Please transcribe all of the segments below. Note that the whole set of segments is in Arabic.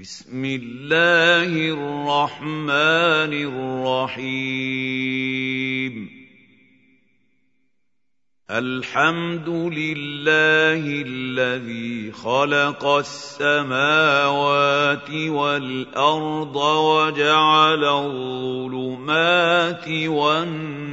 بسم الله الرحمن الرحيم. الحمد لله الذي خلق السماوات والأرض وجعل الظلمات والنور.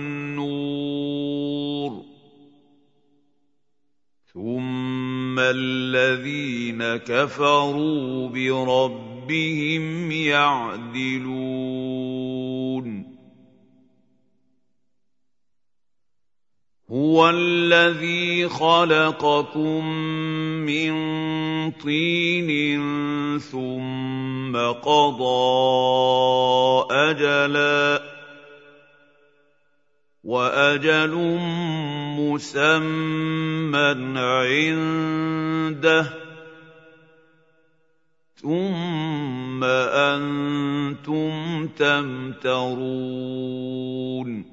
ثم الذين كفروا بربهم يعدلون هو الذي خلقكم من طين ثم قضى اجلا وأجل مسمى عنده. ثم أنتم تمترون.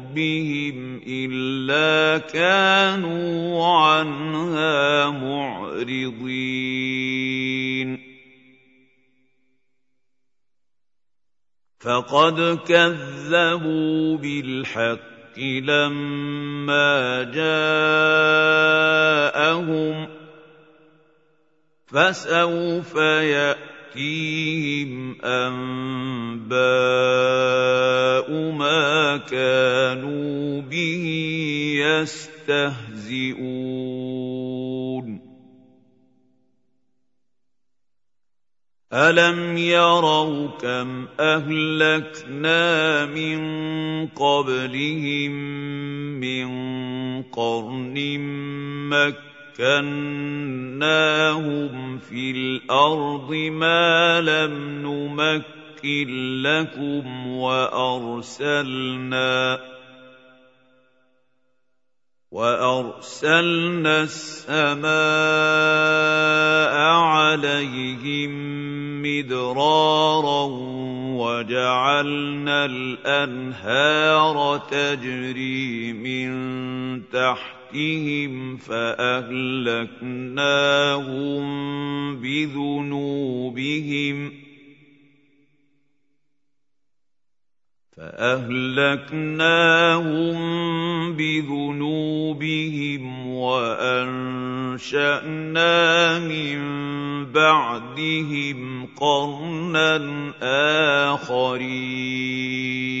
ربهم إلا كانوا عنها معرضين فقد كذبوا بالحق لما جاءهم فسوف يأتي ياتيهم أنباء ما كانوا به يستهزئون. ألم يروا كم أهلكنا من قبلهم من قرن مكة مكناهم في الأرض ما لم نمكن لكم وأرسلنا وأرسلنا السماء عليهم مدرارا وجعلنا الأنهار تجري من تحت تحتهم فأهلكناهم بذنوبهم فأهلكناهم بذنوبهم وأنشأنا من بعدهم قرنا آخرين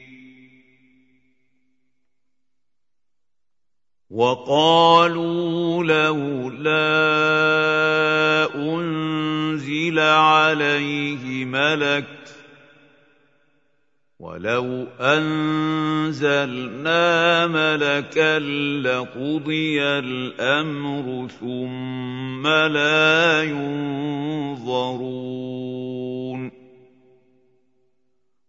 وقالوا لولا أنزل عليه ملك ولو أنزلنا ملكا لقضي الأمر ثم لا ينظرون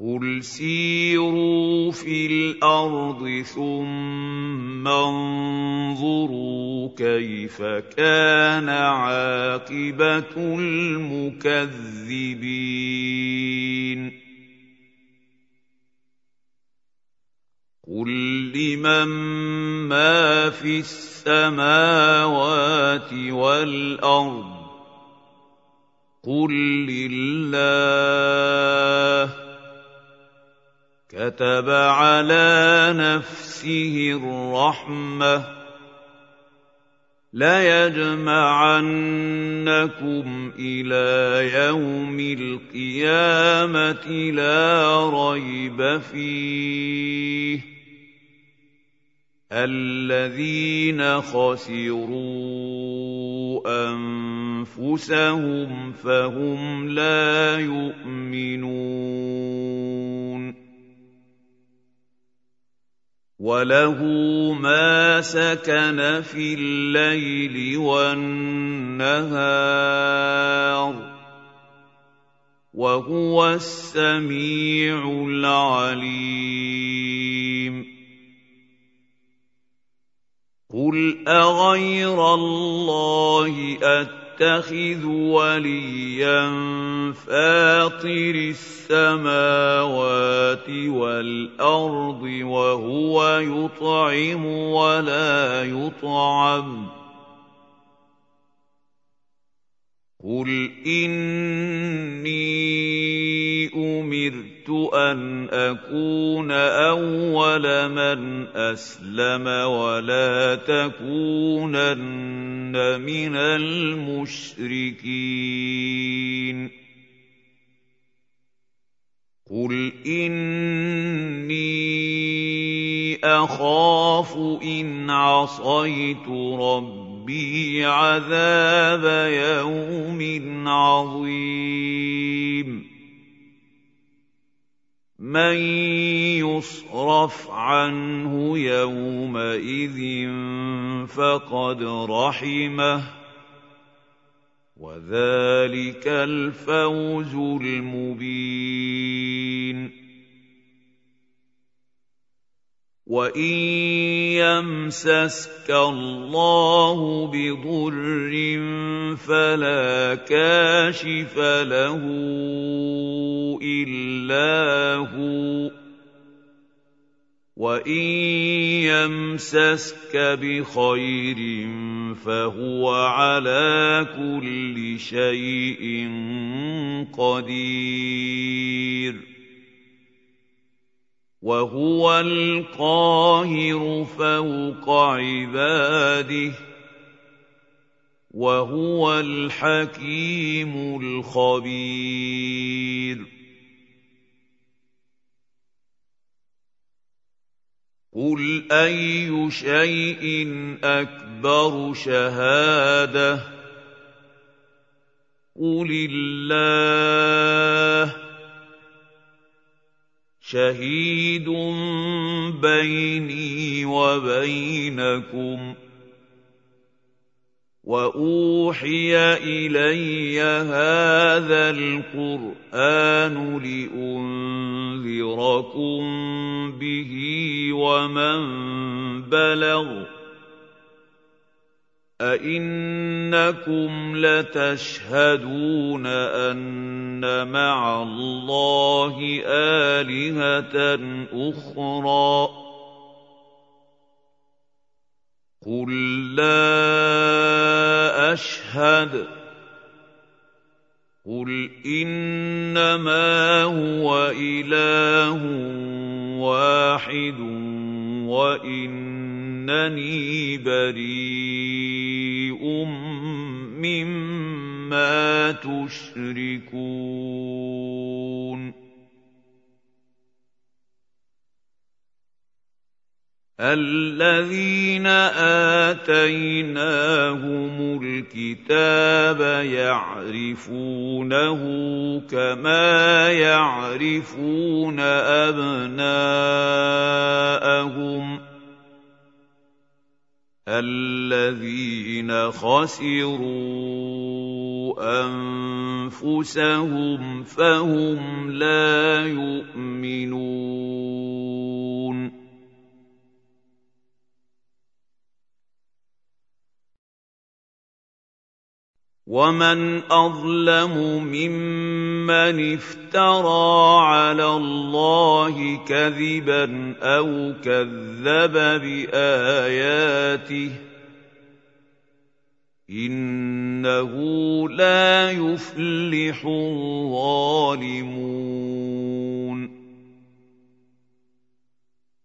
قل سيروا في الأرض ثم انظروا كيف كان عاقبه المكذبين قل لمن ما في السماوات والارض قل لله كتب على نفسه الرحمة. ليجمعنكم إلى يوم القيامة لا ريب فيه. الذين خسروا أنفسهم فهم لا يؤمنون. وَلَهُ مَا سَكَنَ فِي اللَّيْلِ وَالنَّهَارِ ۚ وَهُوَ السَّمِيعُ الْعَلِيمُ قُلْ أَغَيْرَ اللَّهِ أَتَّخِذُ وَلِيًّا فَاطِرِ السَّمَاوَاتِ وَالْأَرْضِ وَهُوَ يُطْعِمُ وَلَا يُطْعَمُ ۗ. قُلْ إِنِّي أُمِرْتُ أَنْ أَكُونَ أَوَّلَ مَنْ أَسْلَمَ وَلَا تَكُونَنَّ مِنَ الْمُشْرِكِينَ. قُلْ إِنِّي أَخَافُ إِنْ عَصَيْتُ رَبِّي عَذَابَ يَوْمٍ عَظِيمٍ. مَّن يُصْرَفْ عَنْهُ يَوْمَئِذٍ فَقَدْ رَحِمَهُ ۚ وَذَٰلِكَ الْفَوْزُ الْمُبِينُ وَإِن يَمْسَسْكَ اللَّهُ بِضُرٍّ فَلَا كَاشِفَ لَهُ إِلَّا هُوَ ۖ وَإِن يَمْسَسْكَ بِخَيْرٍ فَهُوَ عَلَىٰ كُلِّ شَيْءٍ قَدِيرٌ وَهُوَ الْقَاهِرُ فَوْقَ عِبَادِهِ ۚ وَهُوَ الْحَكِيمُ الْخَبِيرُ. قُلْ أَيُّ شَيْءٍ أَكْبَرُ شَهَادَةً ۖ؟ قُلِ اللَّهُ شهيد بيني وبينكم واوحي الي هذا القران لانذركم به ومن بلغ أَئِنَّكُمْ لَتَشْهَدُونَ أَنَّ مَعَ اللَّهِ آلِهَةً أُخْرَىٰ ۚ قُل لَّا أَشْهَدُ ۚ قُلْ إِنَّمَا هُوَ إِلَٰهٌ وَاحِدٌ وَإِنَّنِي بَرِيءٌ مِّمَّا تُشْرِكُونَ. الَّذِينَ آتَيْنَاهُمُ الْكِتَابَ يَعْرِفُونَهُ كَمَا يَعْرِفُونَ أَبْنَاءَهُمْ ۖ. الذين خسروا أنفسهم فهم لا يؤمنون. ومن اظلم ممن افترى على الله كذبا أو كذب باياته إنه لا يفلح الظالمون.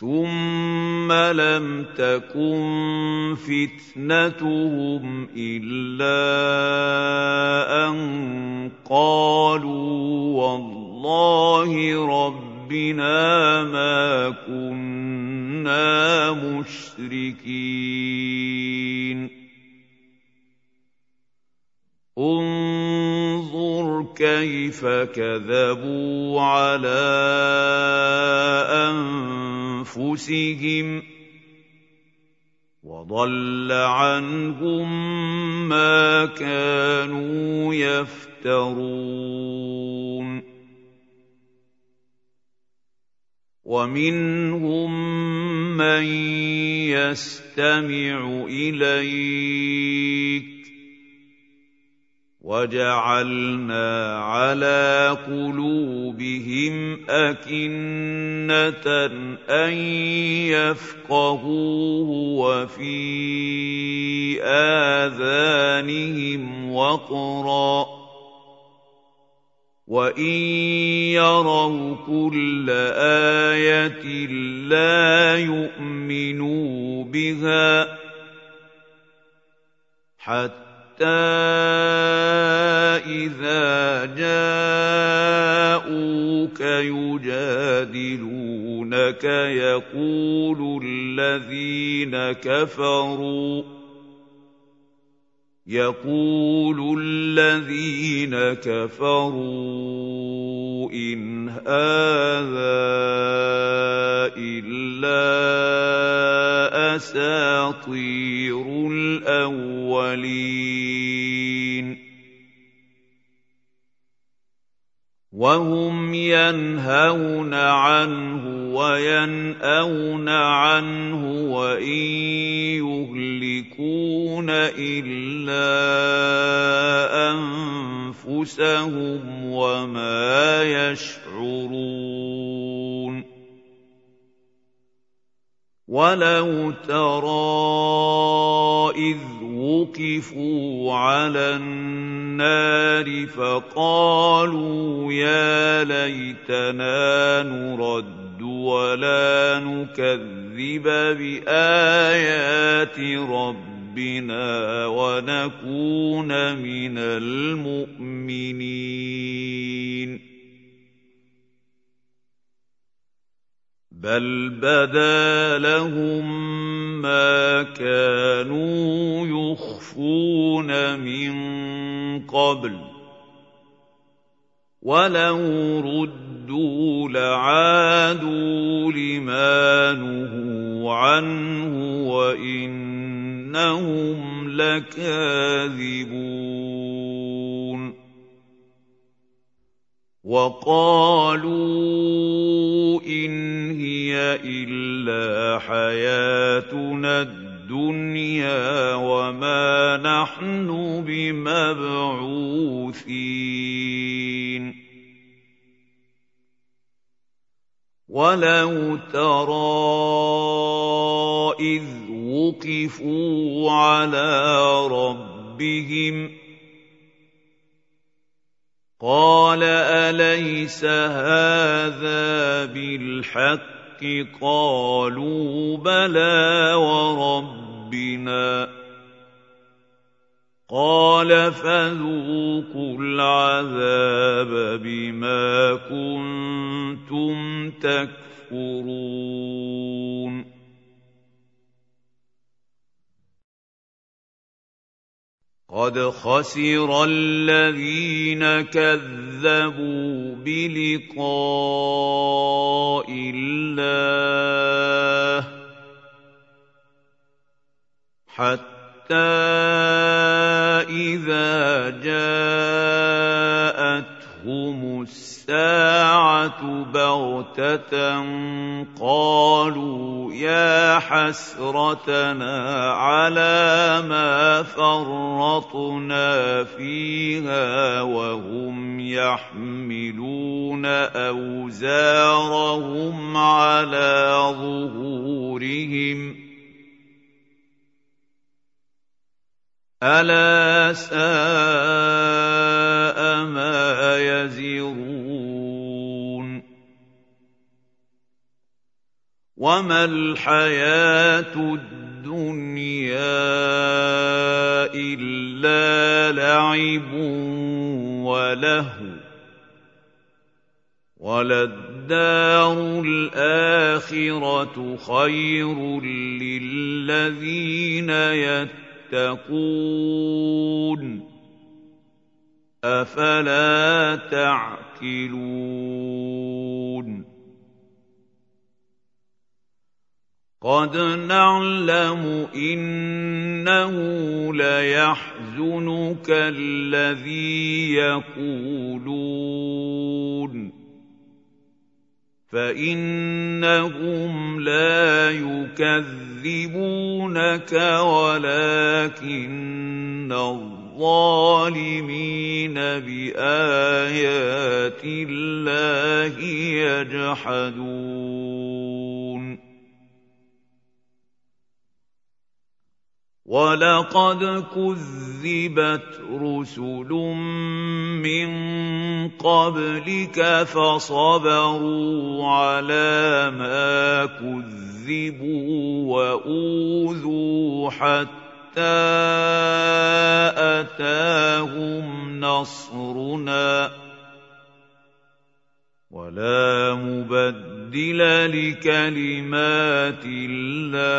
ثم لم تكن فتنتهم الا ان قالوا والله ربنا ما كنا مشركين انظر كيف كذبوا على أنفسهم وضل عنهم ما كانوا يفترون. ومنهم من يستمع إليك وجعلنا على قلوبهم أكنة أن يفقهوه وفي آذانهم وقرا. وإن يروا كل آية لا يؤمنوا بها حتى إذا جاءوك يجادلونك يقول الذين كفروا يقول الذين كفروا إن هذا إلا أساطير الأولين. وهم ينهون عنه وينأون عنه وإن يهلكون إلا أنفسهم وما يشعرون. ولو ترى اذ وقفوا على النار فقالوا يا ليتنا نرد ولا نكذب بايات ربنا ونكون من المؤمنين. بل بدا لهم ما كانوا يخفون من قبل ولو ردوا لعادوا لما نهوا عنه وانهم لكاذبون. وقالوا إن هي إلا حياتنا الدنيا وما نحن بمبعوثين. ولو ترى اذ وقفوا على ربهم قال اليس هذا بالحق قالوا بلى وربنا قال فذوقوا العذاب بما كنتم تكفرون. قد خسر الذين كذبوا بلقاء الله حتى اذا جاءتهم الساعة بغته قالوا يا حسرتنا على ما فرطنا فيها وهم يحملون اوزارهم على ظهورهم ألا ساء ما يزرون وما الحياة الدنيا إلا لعب ولهو وللدار الآخرة خير للذين يتقون تتقون أفلا تعقلون قد نعلم إنه ليحزنك الذي يقولون فانهم لا يكذبونك ولكن الظالمين بايات الله يجحدون ولقد كذبت رسل من قبلك فصبروا على ما كذبوا واوذوا حتى اتاهم نصرنا ولا مبدل لكلمات الله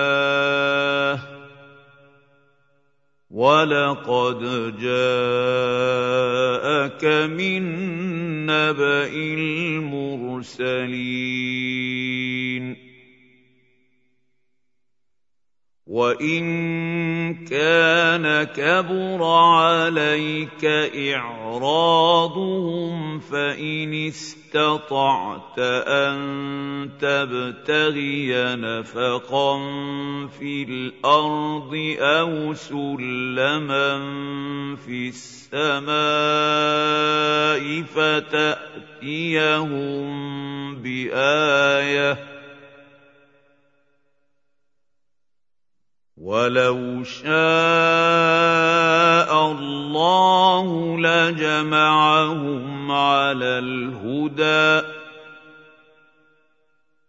ولقد جاءك من نبا المرسلين وان كان كبر عليك اعراضهم فان استطعت ان تبتغي نفقا في الأرض أو سلما في السماء فتاتيهم بايه ولو شاء الله لجمعهم على الهدى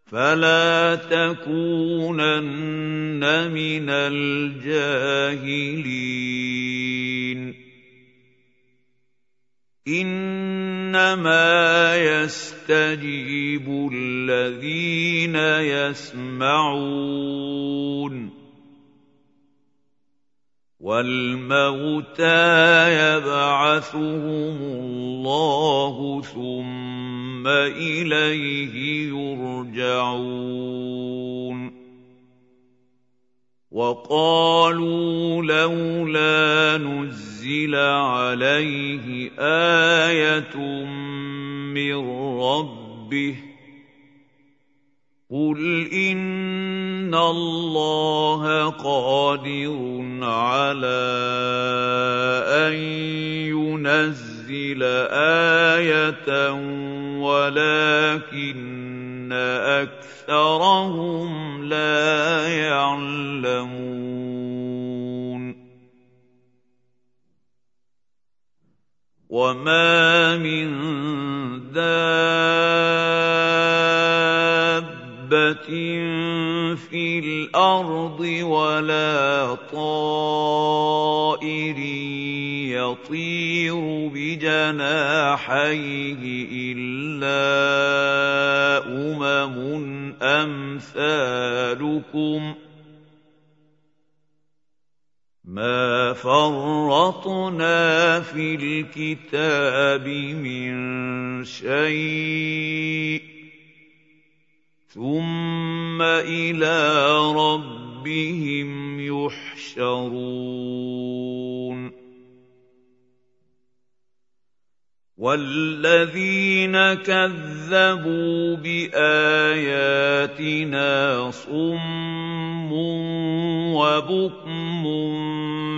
فلا تكونن من الجاهلين انما يستجيب الذين يسمعون والموتى يبعثهم الله ثم اليه يرجعون وقالوا لولا نزل عليه إيه من ربه قل ان الله قادر على ان ينزل إيه ولكن اكثرهم لا يعلمون وما من دابه دَابَّةٍ فِي الْأَرْضِ وَلَا طَائِرٍ يَطِيرُ بِجَنَاحَيْهِ إِلَّا أُمَمٌ أَمْثَالُكُم ۚ مَا فَرَّطْنَا فِي الْكِتَابِ مِن شَيْءٍ ۚ ثُمَّ إِلَىٰ رَبِّهِمْ يُحْشَرُونَ وَالَّذِينَ كَذَّبُوا بِآيَاتِنَا صُمٌّ وَبُكْمٌ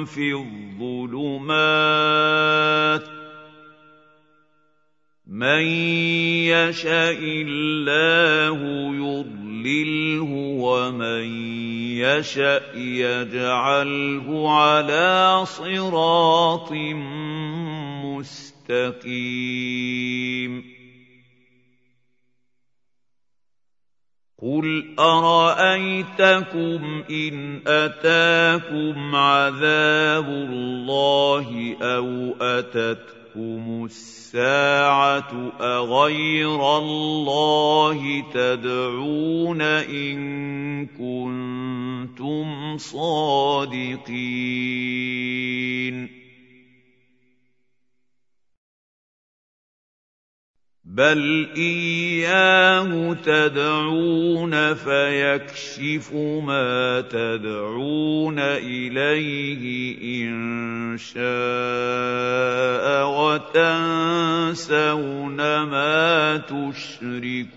فِي الظُّلُمَاتِ ۗ مَن يَشَإِ اللَّهُ يُضْلِلْهُ وَمَن يَشَأْ يَجْعَلْهُ عَلَىٰ صِرَاطٍ مُّسْتَقِيمٍ قُلْ أَرَأَيْتَكُمْ إِنْ أَتَاكُمْ عَذَابُ اللَّهِ أَوْ أَتَتْكُمُ السَّاعَةُ أَغَيْرَ اللَّهِ تَدْعُونَ إِن كُنتُمْ صَادِقِينَ بَلْ إِيَّاهُ تَدْعُونَ فَيَكْشِفُ مَا تَدْعُونَ إِلَيْهِ إِن شَاءَ وَتَنسَوْنَ مَا تُشْرِكُونَ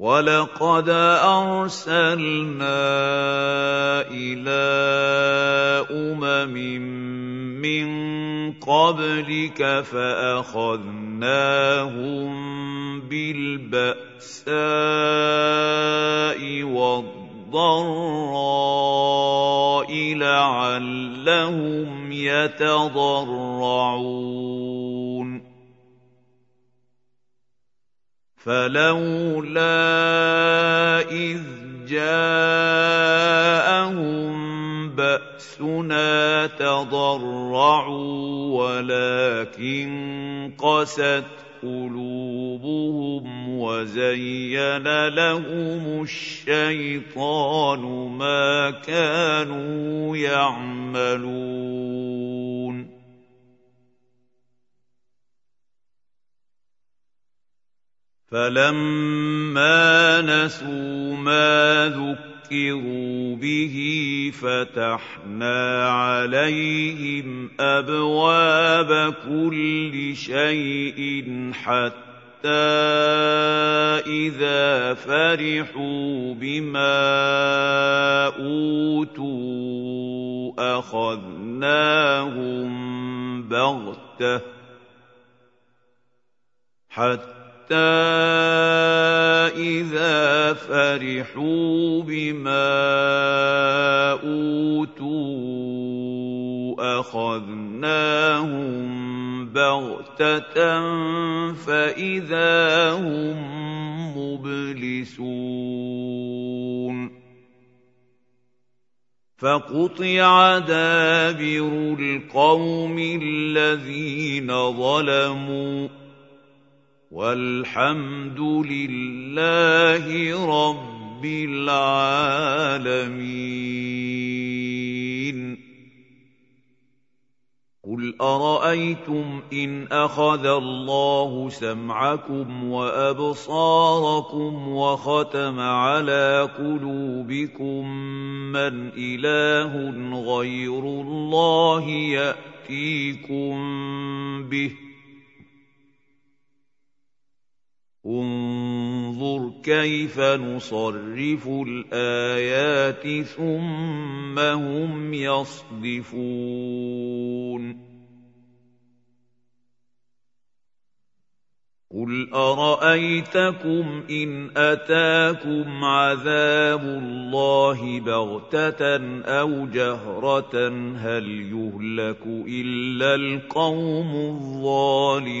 وَلَقَدْ أَرْسَلْنَا إِلَىٰ أُمَمٍ مِّن قَبْلِكَ فَأَخَذْنَاهُم بِالْبَأْسَاءِ وَالضَّرَّاءِ لَعَلَّهُمْ يَتَضَرَّعُونَ فَلَوْلَا إِذْ جَاءَهُم بَأْسُنَا تَضَرَّعُوا وَلَٰكِن قَسَتْ قُلُوبُهُمْ وَزَيَّنَ لَهُمُ الشَّيْطَانُ مَا كَانُوا يَعْمَلُونَ فَلَمَّا نَسُوا مَا ذُكِّرُوا بِهِ فَتَحْنَا عَلَيْهِمْ أَبْوَابَ كُلِّ شَيْءٍ حَتَّىٰ إِذَا فَرِحُوا بِمَا أُوتُوا أَخَذْنَاهُم بَغْتَةً حَتَّىٰ إِذَا فَرِحُوا بِمَا أُوتُوا أَخَذْنَاهُم بَغْتَةً فَإِذَا هُم مُّبْلِسُونَ فَقُطِعَ دَابِرُ الْقَوْمِ الَّذِينَ ظَلَمُوا ۚ وَالْحَمْدُ لِلَّهِ رَبِّ الْعَالَمِينَ. قُلْ أَرَأَيْتُمْ إِنْ أَخَذَ اللَّهُ سَمْعَكُمْ وَأَبْصَارَكُمْ وَخَتَمَ عَلَىٰ قُلُوبِكُم مَّنْ إِلَٰهٌ غَيْرُ اللَّهِ يَأْتِيكُم بِهِ ۗ انظُرْ كَيْفَ نُصَرِّفُ الْآيَاتِ ثُمَّ هُمْ يَصْدِفُونَ. قُلْ أَرَأَيْتَكُمْ إِنْ أَتَاكُمْ عَذَابُ اللَّهِ بَغْتَةً أَوْ جَهْرَةً هَلْ يُهْلَكُ إِلَّا الْقَوْمُ الظَّالِمُونَ؟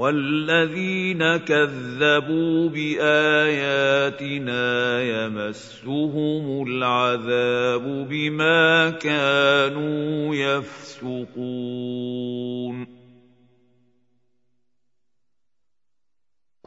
والذين كذبوا بآياتنا يمسهم العذاب بما كانوا يفسقون.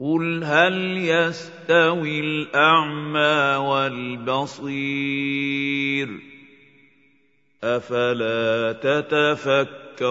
قل هل يستوي الاعمى والبصير افلا تتفكرون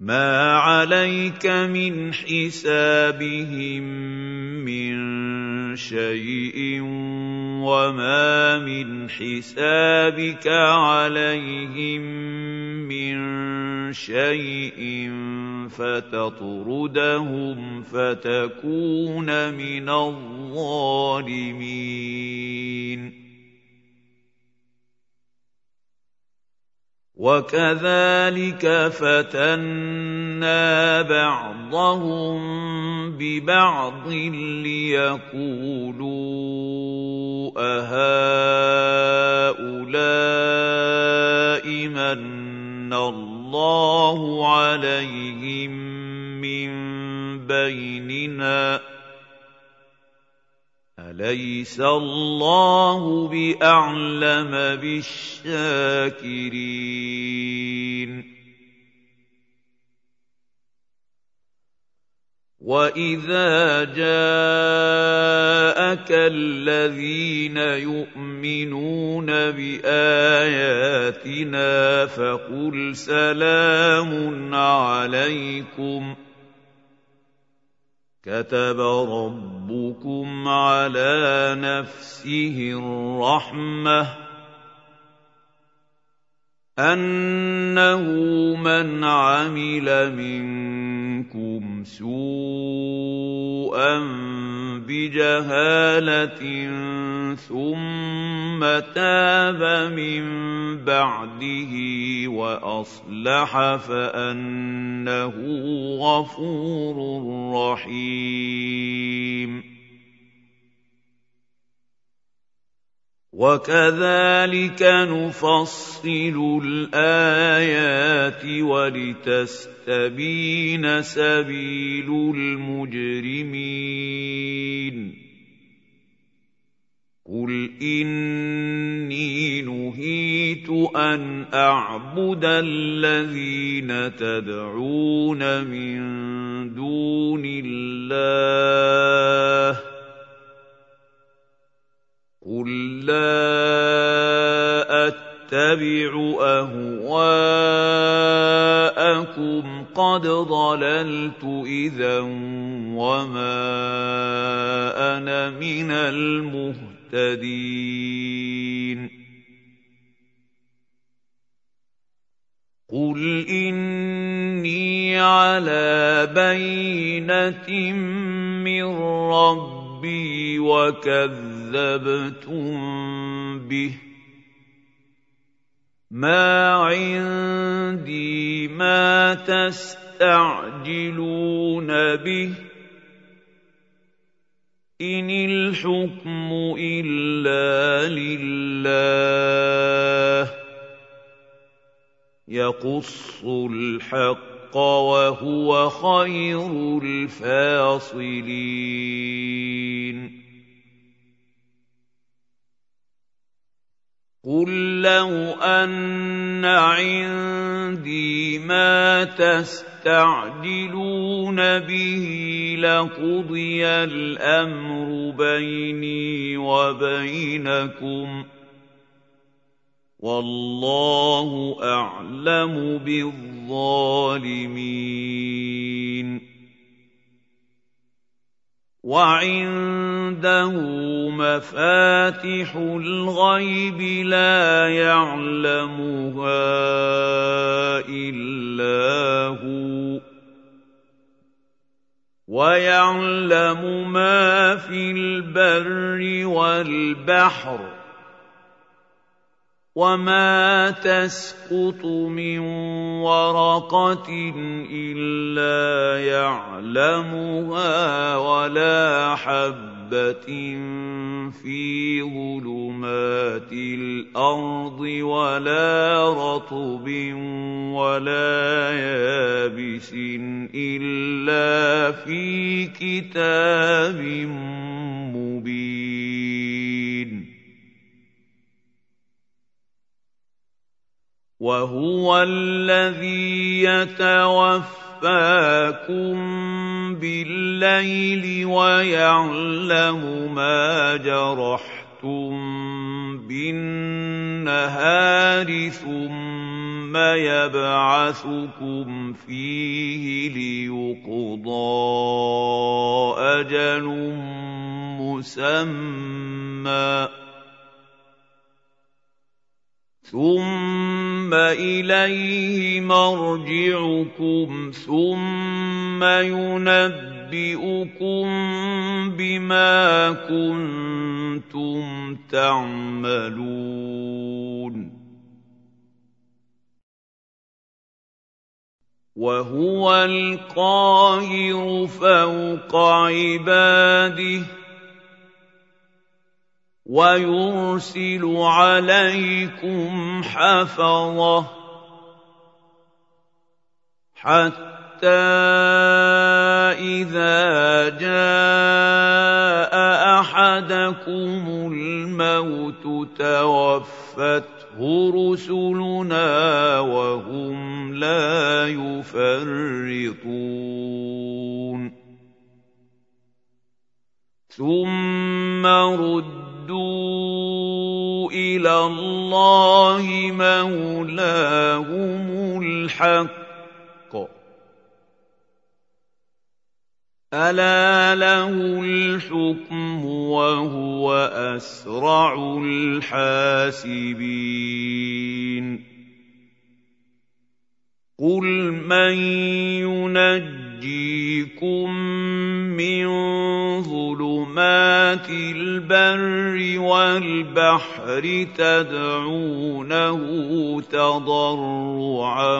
مَا عَلَيْكَ مِنْ حِسَابِهِم مِّن شَيْءٍ وَمَا مِنْ حِسَابِكَ عَلَيْهِم مِّن شَيْءٍ فَتَطْرُدَهُمْ فَتَكُونَ مِنَ الظَّالِمِينَ وكذلك فتنا بعضهم ببعض ليقولوا أهؤلاء من الله عليهم من بيننا أليس الله بأعلم بالشاكرين وإذا جاءك الذين يؤمنون بآياتنا فقل سلام عليكم ۖ كتب ربكم على نفسه الرحمة أنه من عمل منكم سوءا بجهالة ثم تاب من بعده وأصلح فأنه غفور رحيم. وكذلك نفصل الآيات ولتستبين سبيل المجرمين. قل إني نهيت أن أعبد الذين تدعون من قد يقص الحق وهو خير الفاصلين. قل لو أن عندي ما تستعجلون به لقضي الأمر بيني وبينكم. والله أعلم بالظالمين. وعنده مفاتح الغيب لا يعلمها إلا هو. ويعلم ما في البر والبحر. وما تسقط من ورقه الا يعلمها ولا حبه في ظلمات الأرض ولا رطب ولا يابس الا في كتاب مبين وهو الذي يتوفاكم بالليل ويعلم ما جرحتم بالنهار ثم يبعثكم فيه ليقضى أجل مسمى. ثم اليه مرجعكم ثم ينبئكم بما كنتم تعملون وهو القاهر فوق عباده ويرسل عليكم حفظة حتى إذا جاء أحدكم الموت توفته رسلنا وهم لا يفرطون. ثم رد ردوا إلى الله مولاهم الحق الا له الحكم وهو اسرع الحاسبين قل من ينجيكم من ظلمات البر والبحر تدعونه تضرعا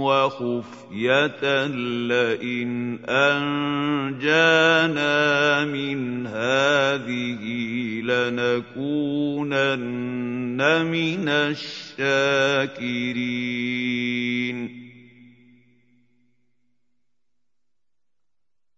وخفية لئن أنجانا من هذه لنكونن من الشاكرين.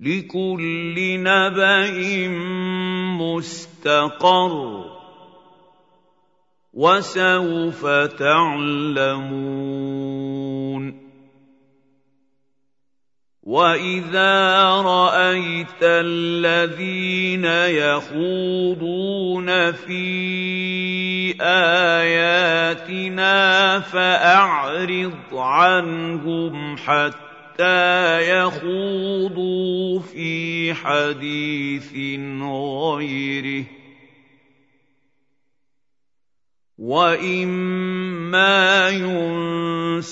لكل نبأ مستقر وسوف تعلمون وإذا رأيت الذين يخوضون في آياتنا فأعرض عنهم حتى حتى يخوضوا في حديث غيره. واما ينسينك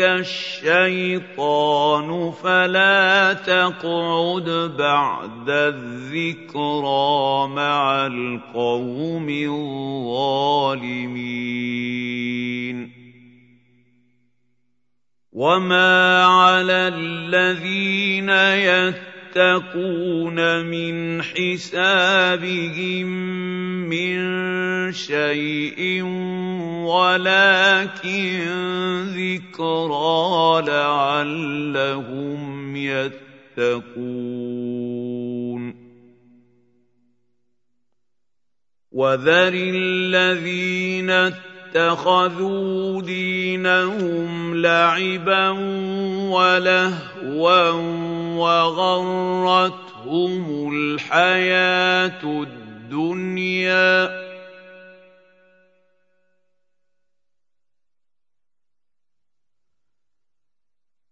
الشيطان فلا تقعد بعد الذكرى مع القوم الظالمين. وما على الذين يتقون من حسابهم من شيء ولكن ذكرى لعلهم يتقون وذر الذين اتخذوا دينهم لعبا ولهوا وغرتهم الحياة الدنيا.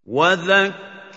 وذكر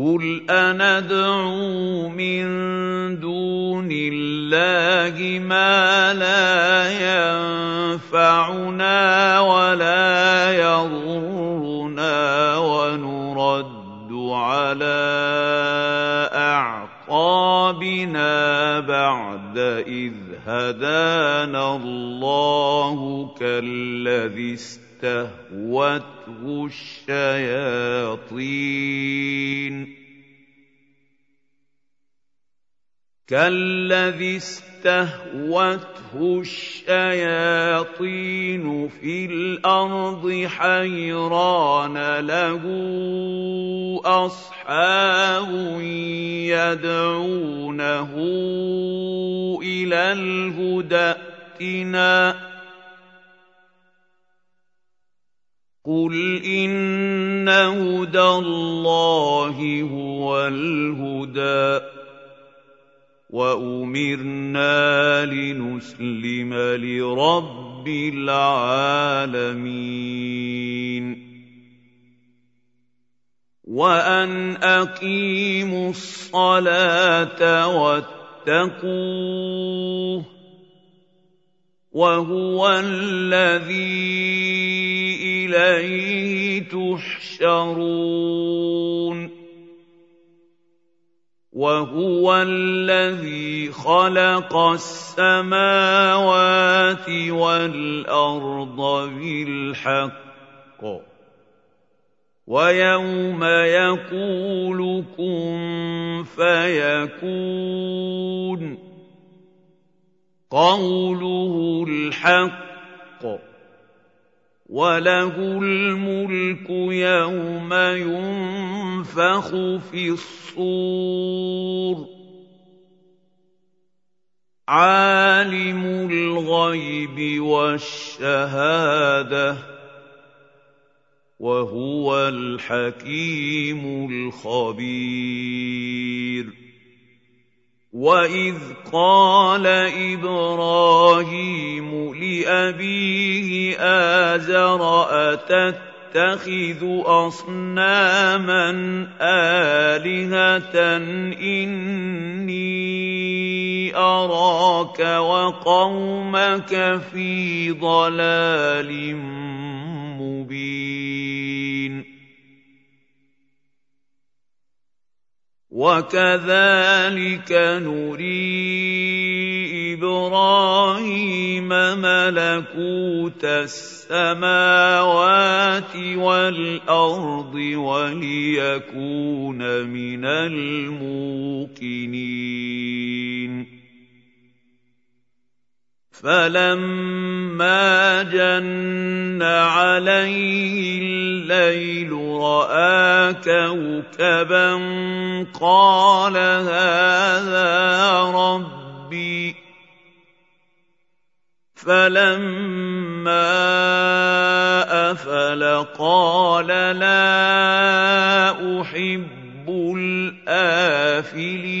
قل اندعو من دون الله ما لا ينفعنا ولا يضرنا ونرد على اعقابنا بعد اذ هدانا الله كالذي استهوته الشياطين. كالذي استهوته الشياطين في الأرض حيران له أصحاب يدعونه إلى الهدى ائتنا قل ان هدى الله هو الهدى وامرنا لنسلم لرب رب العالمين وان اقيموا الصلاه واتقوه وهو الذي إليه تحشرون. وهو الذي خلق السماوات والأرض بالحق. ويوم يقول كن فيكون. قوله الحق وله الملك يوم ينفخ في الصور عالم الغيب والشهاده وهو الحكيم الخبير واذ قال إبراهيم لابيه ازر اتتخذ اصناما الهه اني اراك وقومك في ضلال مبين وكذلك نري إبراهيم ملكوت السماوات والأرض وليكون من الموقنين. فلما جن عليه الليل راى كوكبا قال هذا ربي فلما افل قال لا احب الافلين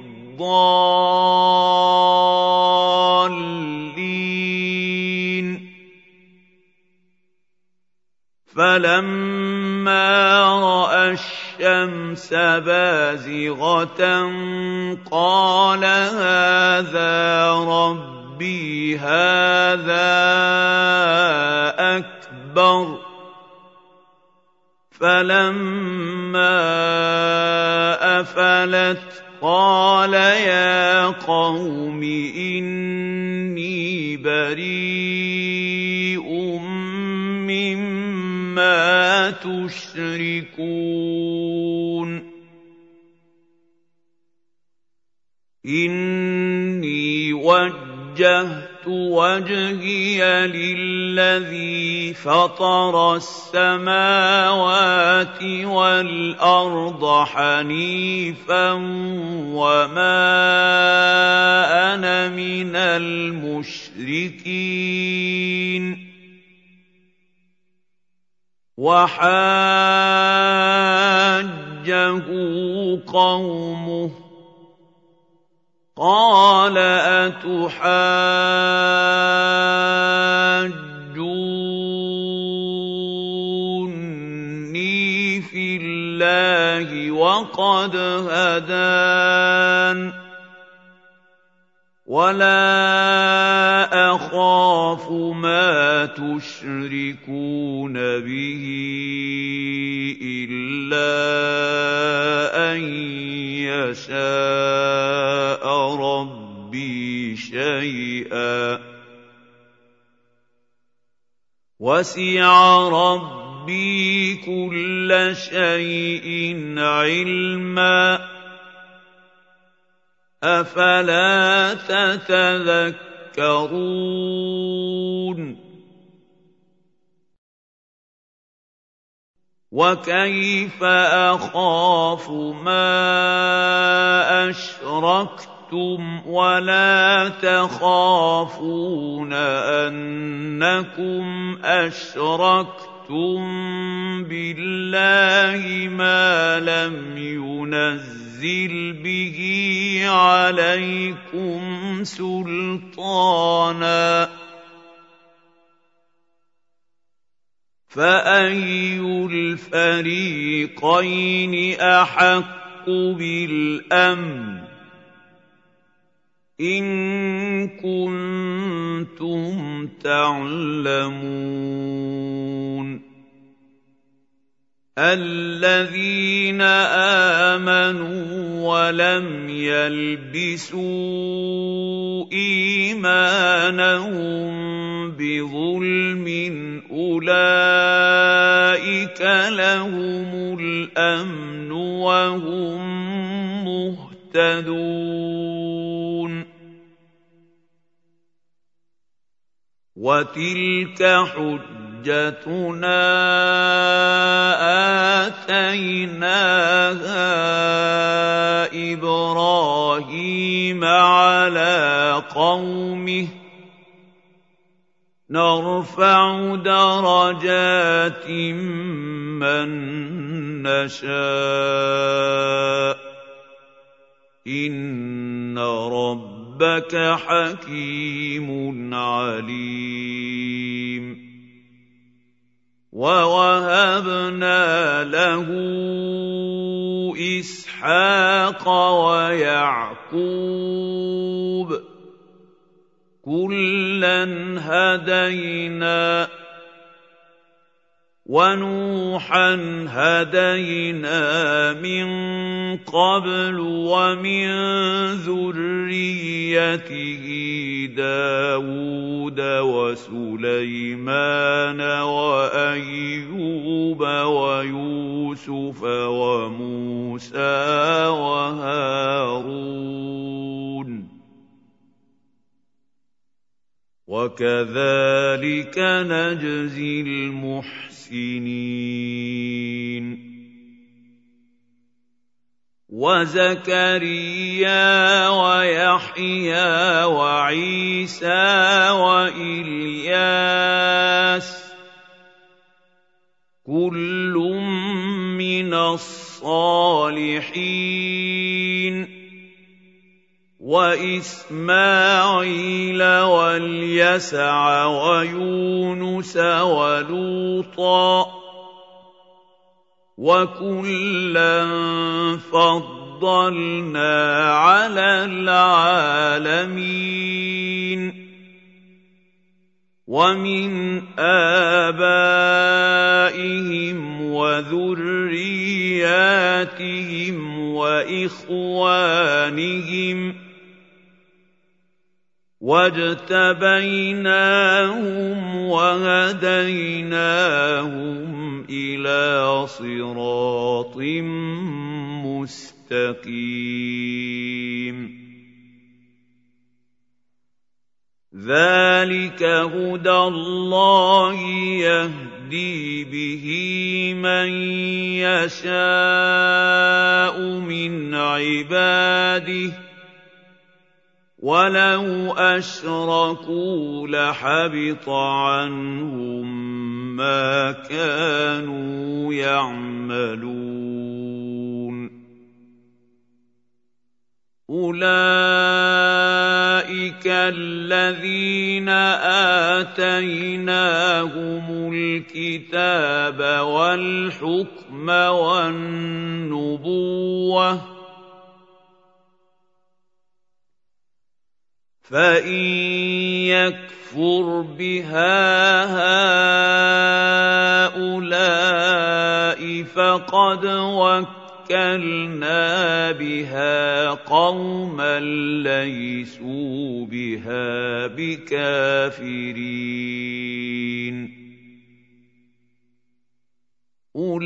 الضالين. فلما رأى الشمس بازغة قال هذا ربي هذا أكبر. فلما أفلت قال يا قوم اني بريء مما تشركون اني وجهت وجهي للذي فطر السماوات والأرض حنيفا وما أنا من المشركين. وحاجه قومه قال أتحاجوني في الله وقد هدان ولا أخاف ما تشركون به إلا أن يشاء ربي شيئا. وسع ربي كل شيء علما. أفلا تتذكرون؟ تذكرون وكيف أخاف ما اشركتم ولا تخافون انكم اشركتم بالله ما لم ينزل به عليكم سلطانا فاي الفريقين احق بالامن إن كنتم تعلمون الذين آمنوا ولم يلبسوا إيمانهم بظلم أولئك لهم الأمن وهم مهتدون وتلك حجتنا آتيناها إبراهيم على قومه. نرفع درجات من نشاء. إن ربك حكيم عليم. ووهبنا له إسحاق ويعقوب. كلا هدينا ونوحا هدينا من قبل ومن ذريته داود وسليمان وأيوب ويوسف وموسى وهارون. وكذلك نجزي المحسنين. المحسنين. وزكريا ويحيى وعيسى وإلياس كل من الصالحين. وإسماعيل واليسع ويونس ولوطا وكلا فضلنا على العالمين ومن آبائهم وذرياتهم وإخوانهم واجتبيناهم وهديناهم إلى صراط مستقيم ذلك هدى الله يهدي به من يشاء من عباده ولو اشركوا لحبط عنهم ما كانوا يعملون اولئك الذين اتيناهم الكتاب والحكم والنبوه فان يكفر بها هؤلاء فقد وكلنا بها قوما ليسوا بها بكافرين أولئك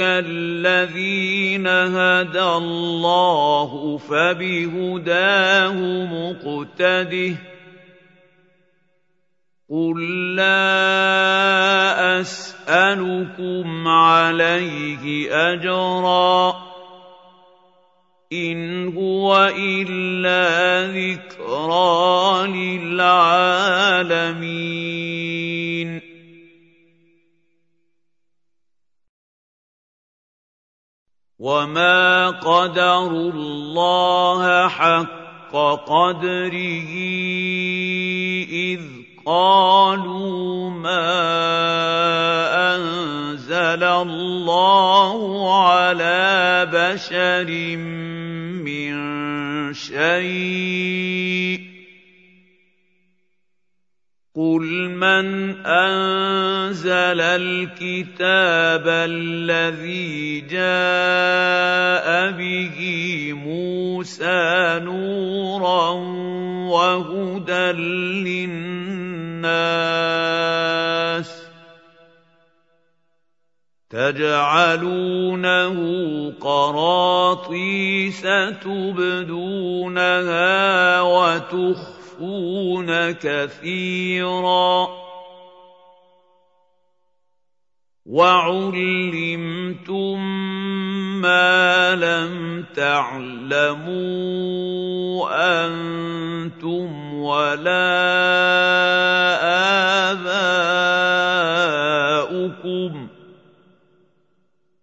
الذين هدى الله فبهداه مقتده قل لا أسألكم عليه أجرا إن هو إلا ذكرى للعالمين وما قدروا الله حق قدره إذ قالوا ما أنزل الله على بشر من شيء قل من انزل الكتاب الذي جاء به موسى نورا وهدى للناس تجعلونه قراطيس تبدونها وتخفون يخفون كثيرا. وعلمتم ما لم تعلموا أنتم ولا آباؤكم.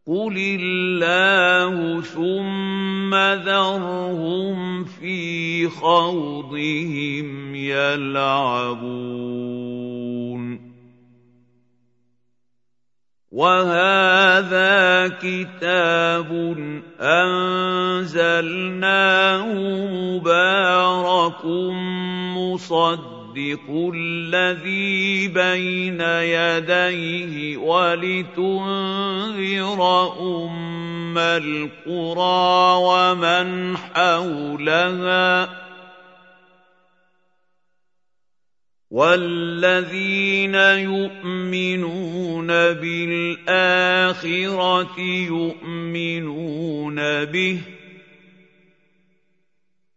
قل الله ثم ذرهم في خوضهم يلعبون وهذا كتاب انزلناه مبارك مصدق يصدق الذي بين يديه ولتنذر أم القرى ومن حولها والذين يؤمنون بالآخرة يؤمنون به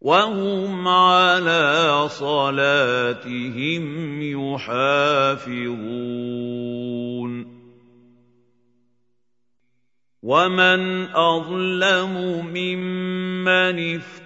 وهم على صلاتهم يحافظون. ومن أظلم ممن افترى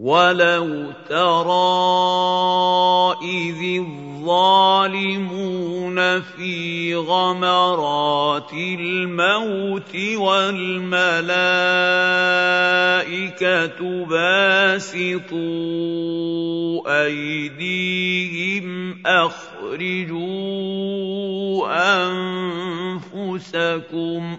ولو ترى اذ الظالمون في غمرات الموت والملائكه باسطوا ايديهم اخرجوا انفسكم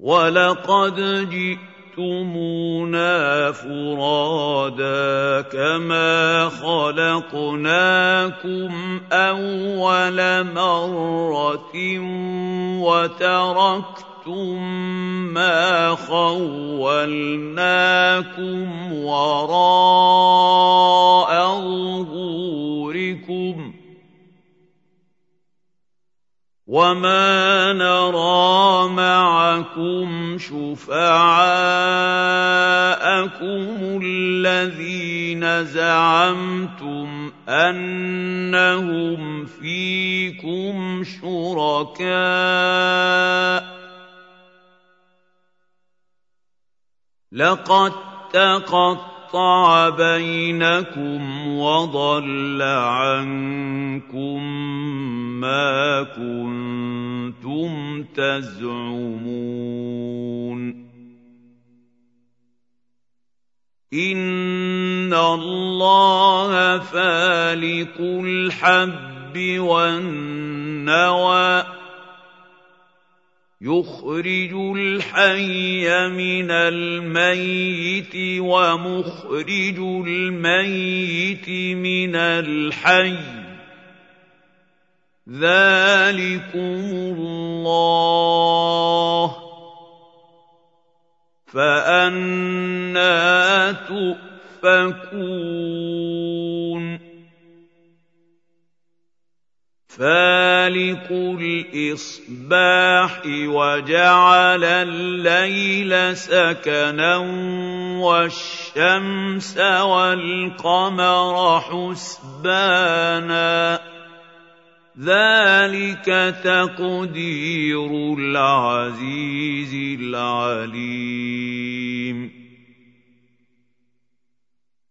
ولقد جئتمونا فرادا كما خلقناكم اول مره وتركتم ما خولناكم وراء ظهوركم وما نرى معكم شفعاءكم الذين زعمتم انهم فيكم شركاء لقد تقطع بينكم وضل عنكم ما كنتم تزعمون. إن الله فالق الحب والنوى يخرج الحي من الميت ومخرج الميت من الحي. ذلكم الله. فأنا تؤفكون. فالق الاصباح وجعل الليل سكنا والشمس والقمر حسبانا ذلك تقدير العزيز العليم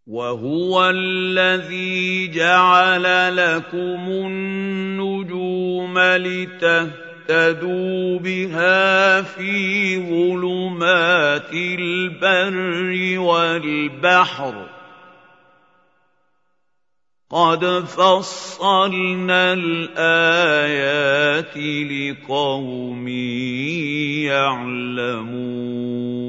وهو الذي جعل لكم النجوم لتهتدوا بها في ظلمات البر والبحر. قد فصلنا الايات لقوم يعلمون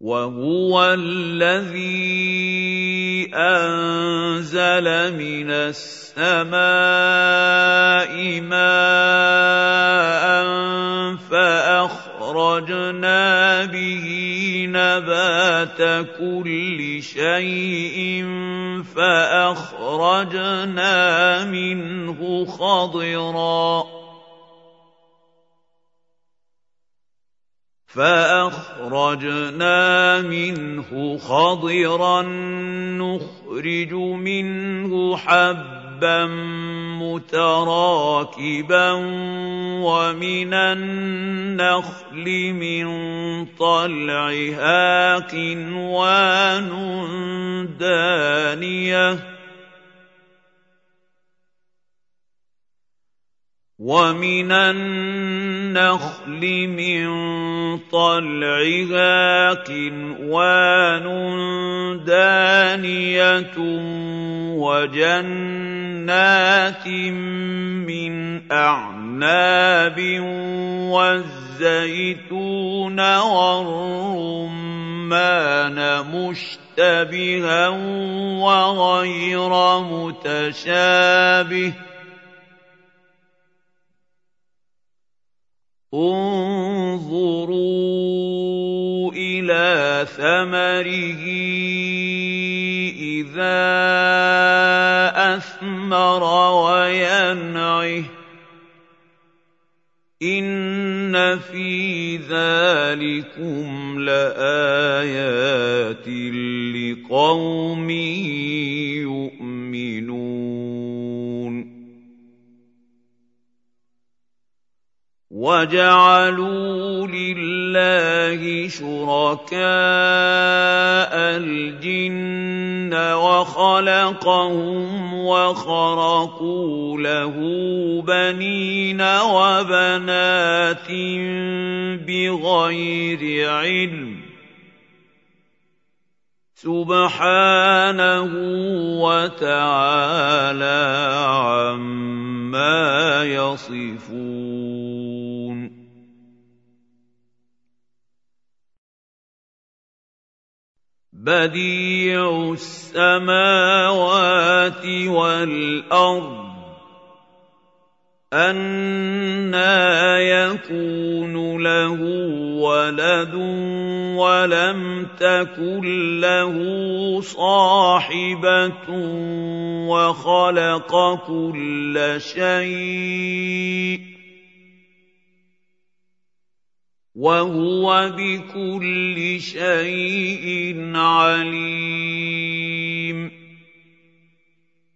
وهو الذي أنزل من السماء ماء فأخرجنا به نبات كل شيء فأخرجنا منه خضرا فأخرجنا منه خضرا نخرج منه حبا متراكبا ومن النخل من طلعها قنوان دانية ومن النخل من طلعها قنوان دانيه وجنات من اعناب والزيتون والرمان مشتبها وغير متشابه انظروا إلى ثمره إذا أثمر وينعه. إن في ذلكم لآيات لقوم وجعلوا لله شركاء الجن وخلقهم وخرقوا له بنين وبنات بغير علم سبحانه وتعالى عما يصفون بديع السماوات والأرض أَنَّىٰ يَكُونُ لَهُ وَلَدٌ وَلَمْ تَكُن لَّهُ صَاحِبَةٌ وَخَلَقَ كُلَّ شَيْءٍ ۖ وَهُوَ بِكُلِّ شَيْءٍ عَلِيمٌ.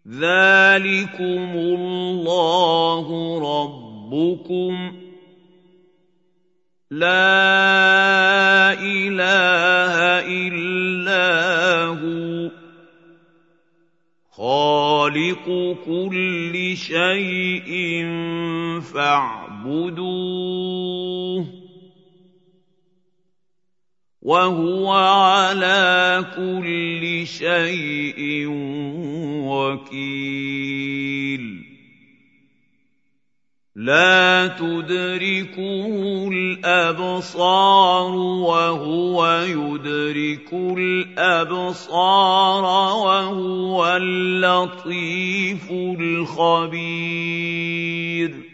ذَٰلِكُمُ اللَّهُ رَبُّكُمْ ۖ. لَا إِلَٰهَ إِلَّا هُوَ ۖ. خَالِقُ كُلِّ شَيْءٍ فَاعْبُدُوهُ ۚ. وَهُوَ عَلَىٰ كُلِّ شَيْءٍ وَكِيلٌ. لَّا تُدْرِكُهُ الْأَبْصَارُ وَهُوَ يُدْرِكُ الْأَبْصَارَ وَهُوَ اللَّطِيفُ الْخَبِيرُ.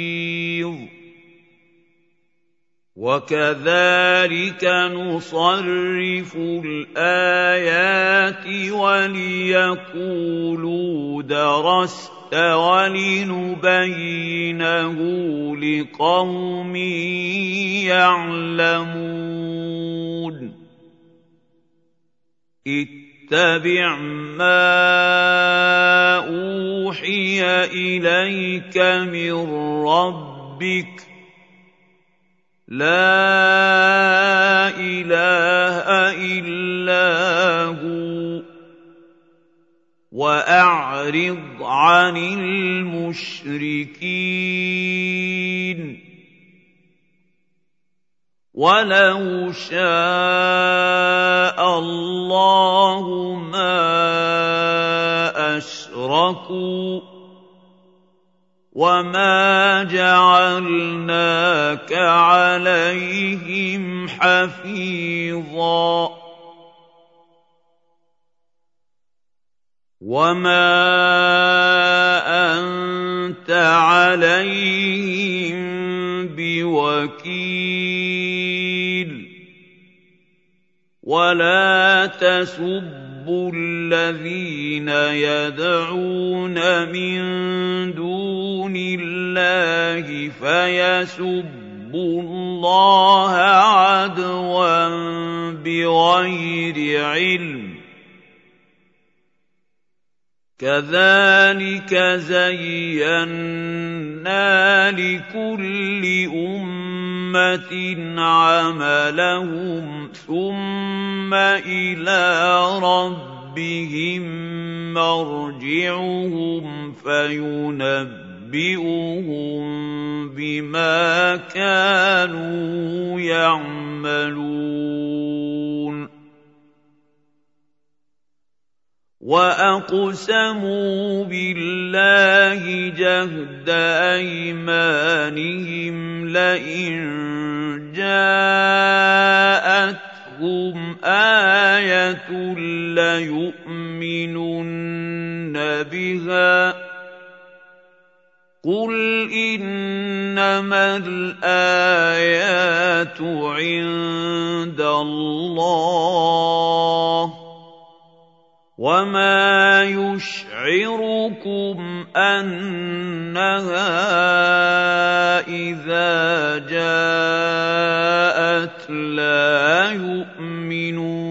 وَكَذَٰلِكَ نُصَرِّفُ الْآيَاتِ وَلِيَقُولُوا دَرَسْتَ وَلِنُبَيِّنَهُ لِقَوْمٍ يَعْلَمُونَ اتَّبِعْ مَا أُوحِيَ إِلَيْكَ مِن رَّبِّكَ ۖ لَا إِلَٰهَ إِلَّا هُوَ ۖ وَأَعْرِضْ عَنِ الْمُشْرِكِينَ. وَلَوْ شَاءَ اللَّهُ مَا أَشْرَكُوا ۗ وَمَا جَعَلْنَاكَ عَلَيْهِمْ حَفِيظًا وَمَا أَنتَ عَلَيْهِم بِوَكِيلٍ وَلَا تَسُبُّوا الَّذِينَ يَدْعُونَ مِن دُونِ اللَّهِ فَيَسُبُّوا اللَّهَ عَدْوًا بِغَيْرِ عِلْمٍ ۗ. كَذَٰلِكَ زَيَّنَّا لِكُلِّ أُمَّةٍ عَمَلَهُمْ ثُمَّ إِلَىٰ رَبِّهِم مَّرْجِعُهُمْ فَيُنَبِّئُهُم بِمَا كَانُوا يَعْمَلُونَ وَأَقْسَمُوا بِاللَّهِ جَهْدَ أَيْمَانِهِمْ لَئِن جَاءَتْهُمْ آيَةٌ لَّيُؤْمِنُنَّ بِهَا ۚ قُلْ إِنَّمَا الْآيَاتُ عِندَ اللَّهِ ۖ وَمَا يُشْعِرُكُمْ أَنَّهَا إِذَا جَاءَتْ لَا يُؤْمِنُونَ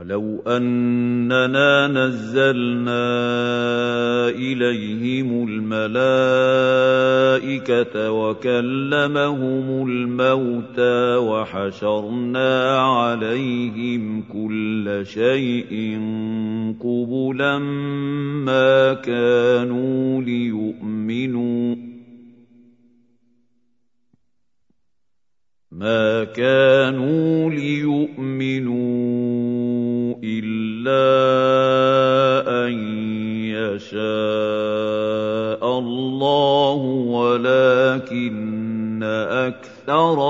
ولو أننا نزلنا إليهم الملائكة وكلمهم الموتى وحشرنا عليهم كل شيء قبلا ما كانوا ليؤمنوا ما كانوا ليؤمنوا الا ان يشاء الله ولكن اكثرهم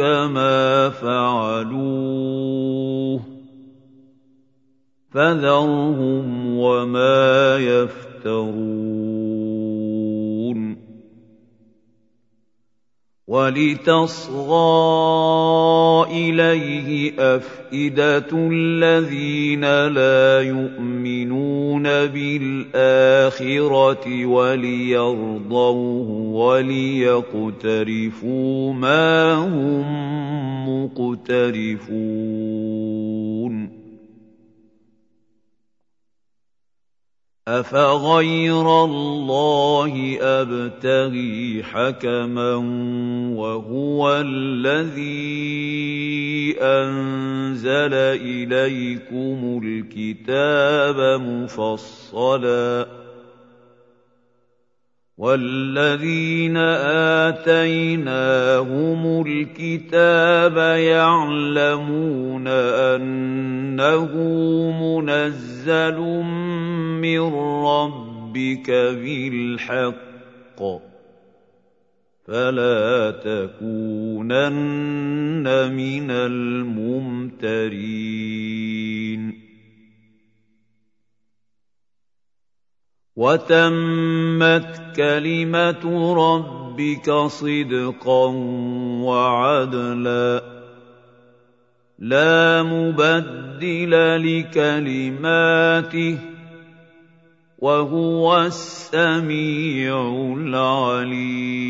ما فعلوه فذرهم وما يفترون ولتصغى إليه أفئدة الذين لا يؤمنون بالآخرة وليرضوه وليقترفوا ما هم مقترفون افغير الله ابتغي حكما وهو الذي انزل اليكم الكتاب مفصلا والذين اتيناهم الكتاب يعلمون انه منزل من ربك بالحق فلا تكونن من الممترين وتمت كلمة ربك صدقا وعدلا. لا مبدل لكلماته وهو السميع العليم.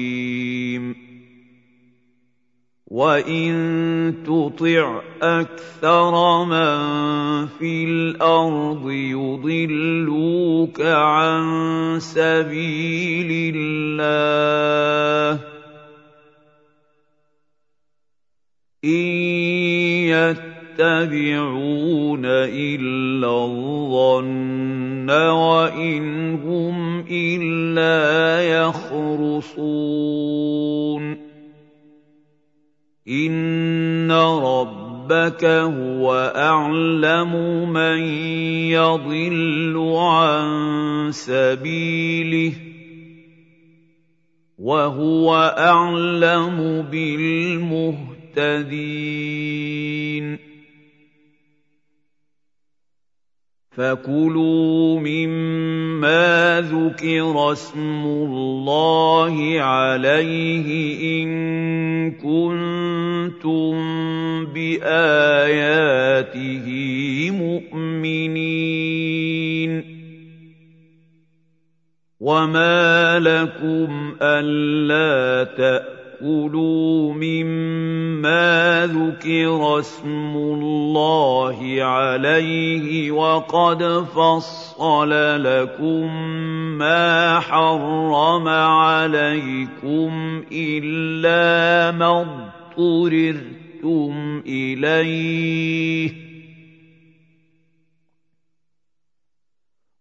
وان تطع أكثر من في الأرض يضلوك عن سبيل الله ان يتبعون الا الظن وان هم الا يخرصون ان ربك هو اعلم من يضل عن سبيله وهو اعلم بالمهتدين فكلوا مما ذكر اسم الله عليه ان كنتم باياته مؤمنين وما لكم الا تاتوا كُلُوا مِمَّا ذُكِرَ اسْمُ اللَّهِ عَلَيْهِ وَقَدْ فَصَّلَ لَكُم مَّا حَرَّمَ عَلَيْكُمْ إِلَّا مَا اضْطُرِرْتُمْ إِلَيْهِ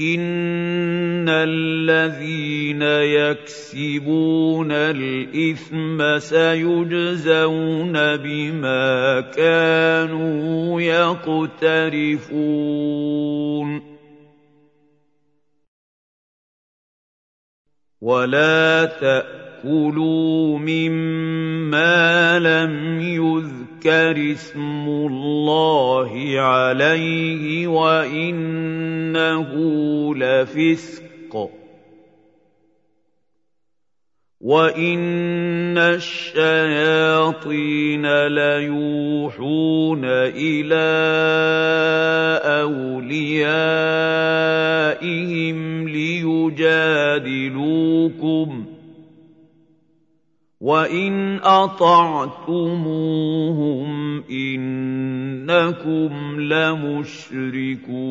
ان الذين يكسبون الاثم سيجزون بما كانوا يقترفون ولا تاكلوا مما لم يذكر اسم الله عليه وانه لفسق وان الشياطين ليوحون إلى اوليائهم ليجادلوكم وان اطعتموهم انكم لمشركون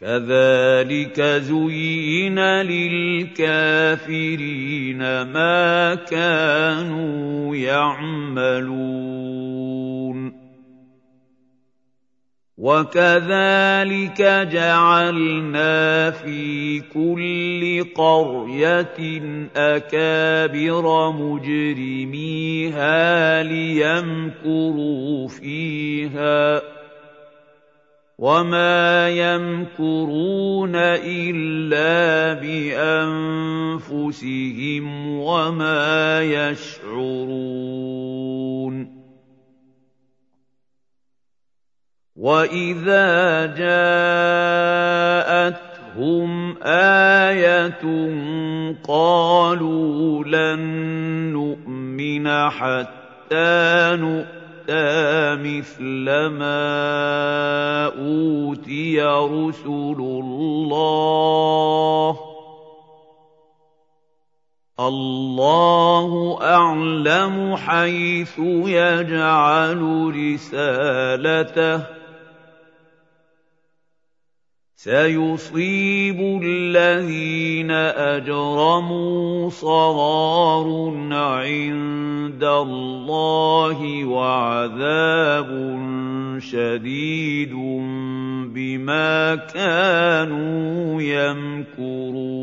كَذَٰلِكَ زُيِّنَ لِلْكَافِرِينَ مَا كَانُوا يَعْمَلُونَ. وَكَذَٰلِكَ جَعَلْنَا فِي كُلِّ قَرْيَةٍ أَكَابِرَ مُجْرِمِيهَا لِيَمْكُرُوا فِيهَا. وما يمكرون الا بانفسهم وما يشعرون واذا جاءتهم إيه قالوا لن نؤمن حتى نؤمن مثل ما أوتي رسل الله الله أعلم حيث يجعل رسالته سيصيب الذين أجرموا صغار عند الله وعذاب شديد بما كانوا يمكرون.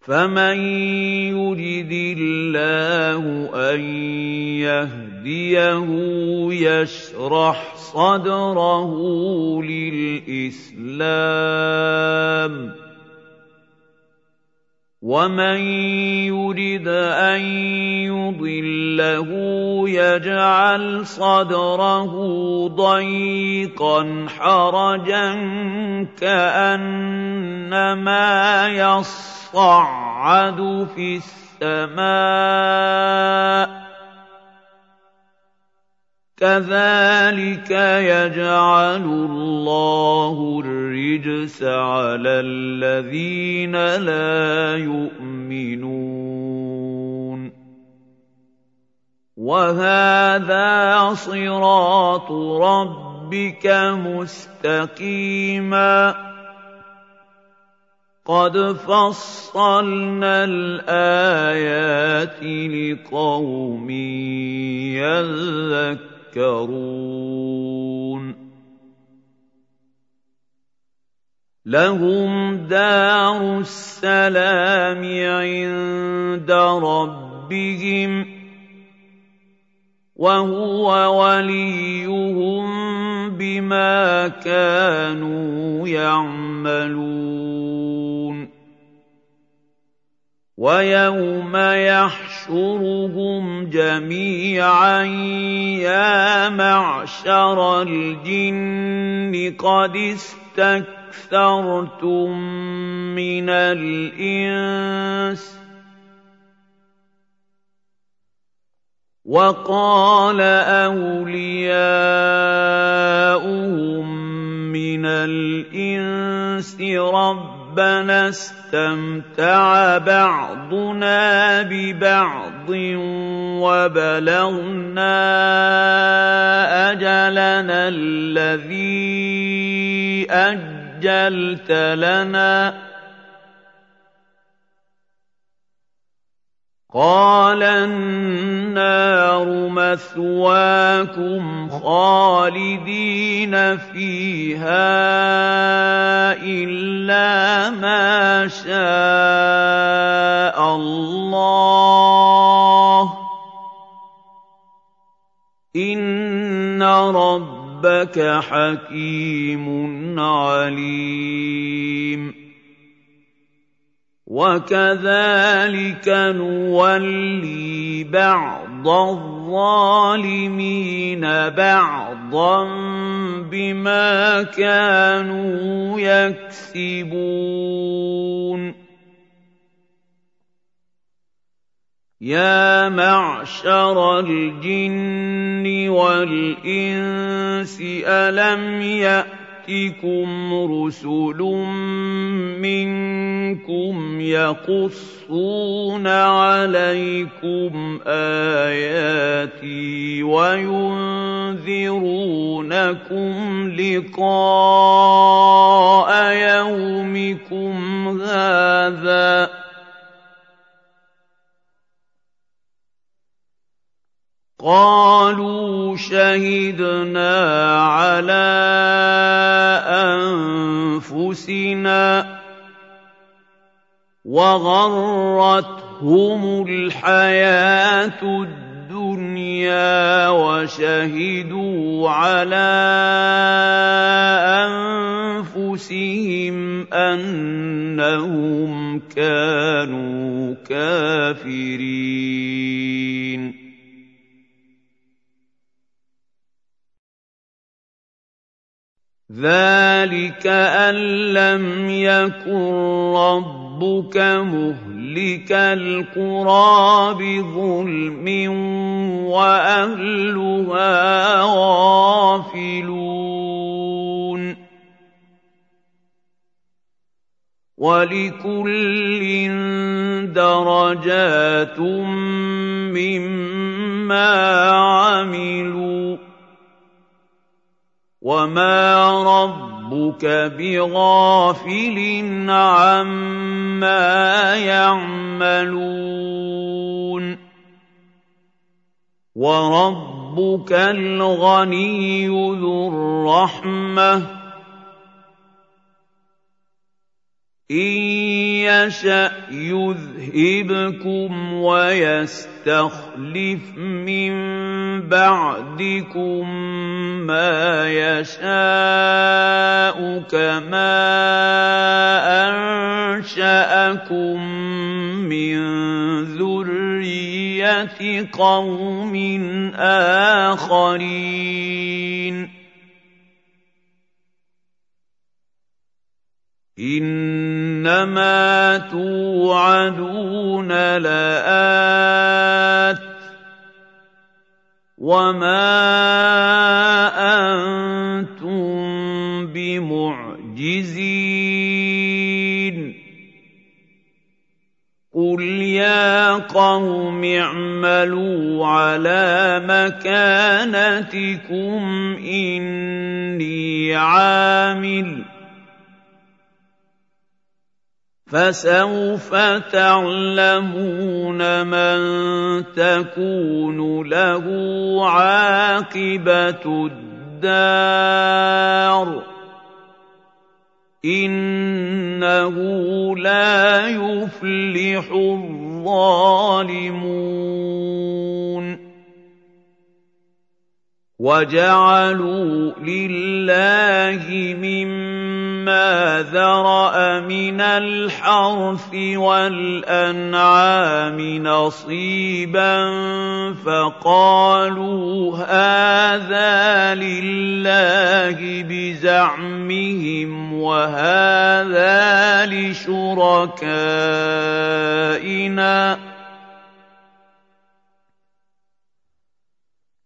فمن يرد الله أن يهديه يشرح صدره للاسلام ومن يرد ان يضله يجعل صدره ضيقا حرجا كانما يص يصعد في السماء كذلك يجعل الله الرجس على الذين لا يؤمنون. وهذا صراط ربك مستقيما. قَدْ فَصَّلْنَا الْآيَاتِ لِقَوْمٍ يَذَّكَّرُونَ. لَهُمْ دَارُ السَّلَامِ عِندَ رَبِّهِمْ ۖ وهو وليهم بما كانوا يعملون. ويوم يحشرهم جميعا يا معشر الجن قد استكثرتم من الإنس. وقال أولياؤهم من الإنس ربنا استمتع بعضنا ببعض وبلغنا أجلنا الذي أجلت لنا قال النار مثواكم خالدين فيها إلا ما شاء الله. إن ربك حكيم عليم. وكذلك نولي بعض الظالمين بعضا بما كانوا يكسبون يا معشر الجن والانس الم يأ ياتكم رسل منكم يقصون عليكم اياتي وينذرونكم لقاء يومكم هذا قالوا شهدنا على أنفسنا وغرتهم الحياة الدنيا وشهدوا على أنفسهم أنهم كانوا كافرين. ذلك أن لم يكن ربك مهلك القرى بظلم وأهلها غافلون ولكل درجات مما عملوا وما ربك بغافل عما يعملون وربك الغني ذو الرحمه إن يشأ يذهبكم ويستخلف من بعدكم ما يشاء كما أنشأكم من ذرية قوم آخرين إنما توعدون لآت وما أنتم بمعجزين قل يا قوم اعملوا على مكانتكم إني عامل فسوف تعلمون من تكون له عاقبة الدار. إنه لا يفلح الظالمون. وَجَعَلُوا لِلَّهِ مِمَّا ذَرَأَ مِنَ الْحَرْثِ وَالْأَنْعَامِ نَصِيبًا فَقَالُوا هَٰذَا لِلَّهِ بِزَعْمِهِمْ وَهَٰذَا لِشُرَكَائِنَا ۖ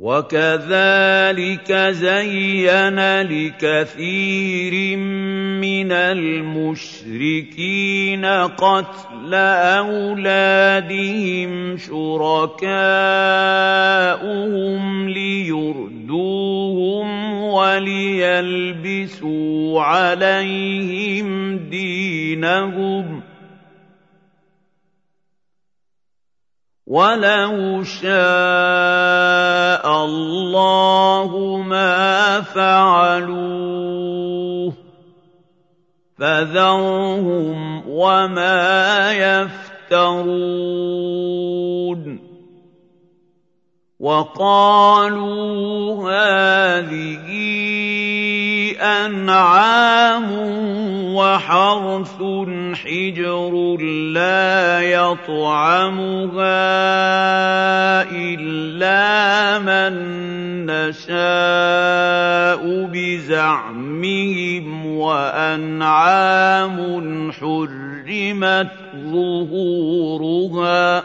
وَكَذَٰلِكَ زَيَّنَ لِكَثِيرٍ مِّنَ الْمُشْرِكِينَ قَتْلَ أَوْلَادِهِمْ شُرَكَاؤُهُمْ لِيُرْدُوهُمْ وَلِيَلْبِسُوا عَلَيْهِمْ دِينَهُمْ ۖ وَلَوْ شَاءَ اللَّهُ مَا فَعَلُوهُ ۖ فَذَرْهُمْ وَمَا يَفْتَرُونَ وَقَالُوا هَٰذِهِ أَنْعَامٌ وَحَرْثٌ حِجْرٌ لَّا يَطْعَمُهَا إِلَّا مَن نَّشَاءُ بِزَعْمِهِمْ وَأَنْعَامٌ حُرِّمَتْ ظُهُورُهَا ۚ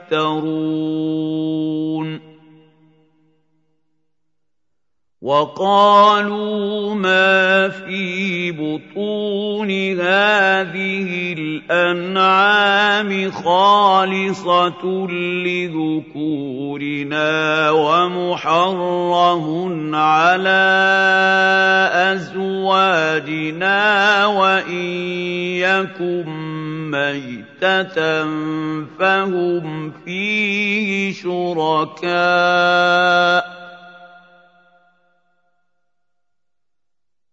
يَفْتَرُونَ. وَقَالُوا مَا فِي بُطُونِ هَٰذِهِ الْأَنْعَامِ خَالِصَةٌ لِّذُكُورِنَا وَمُحَرَّمٌ عَلَىٰ أَزْوَاجِنَا وَإِن يَكُن مَّيْتَةً فَهُمْ فِيهِ شُرَكَاءُ ۚ.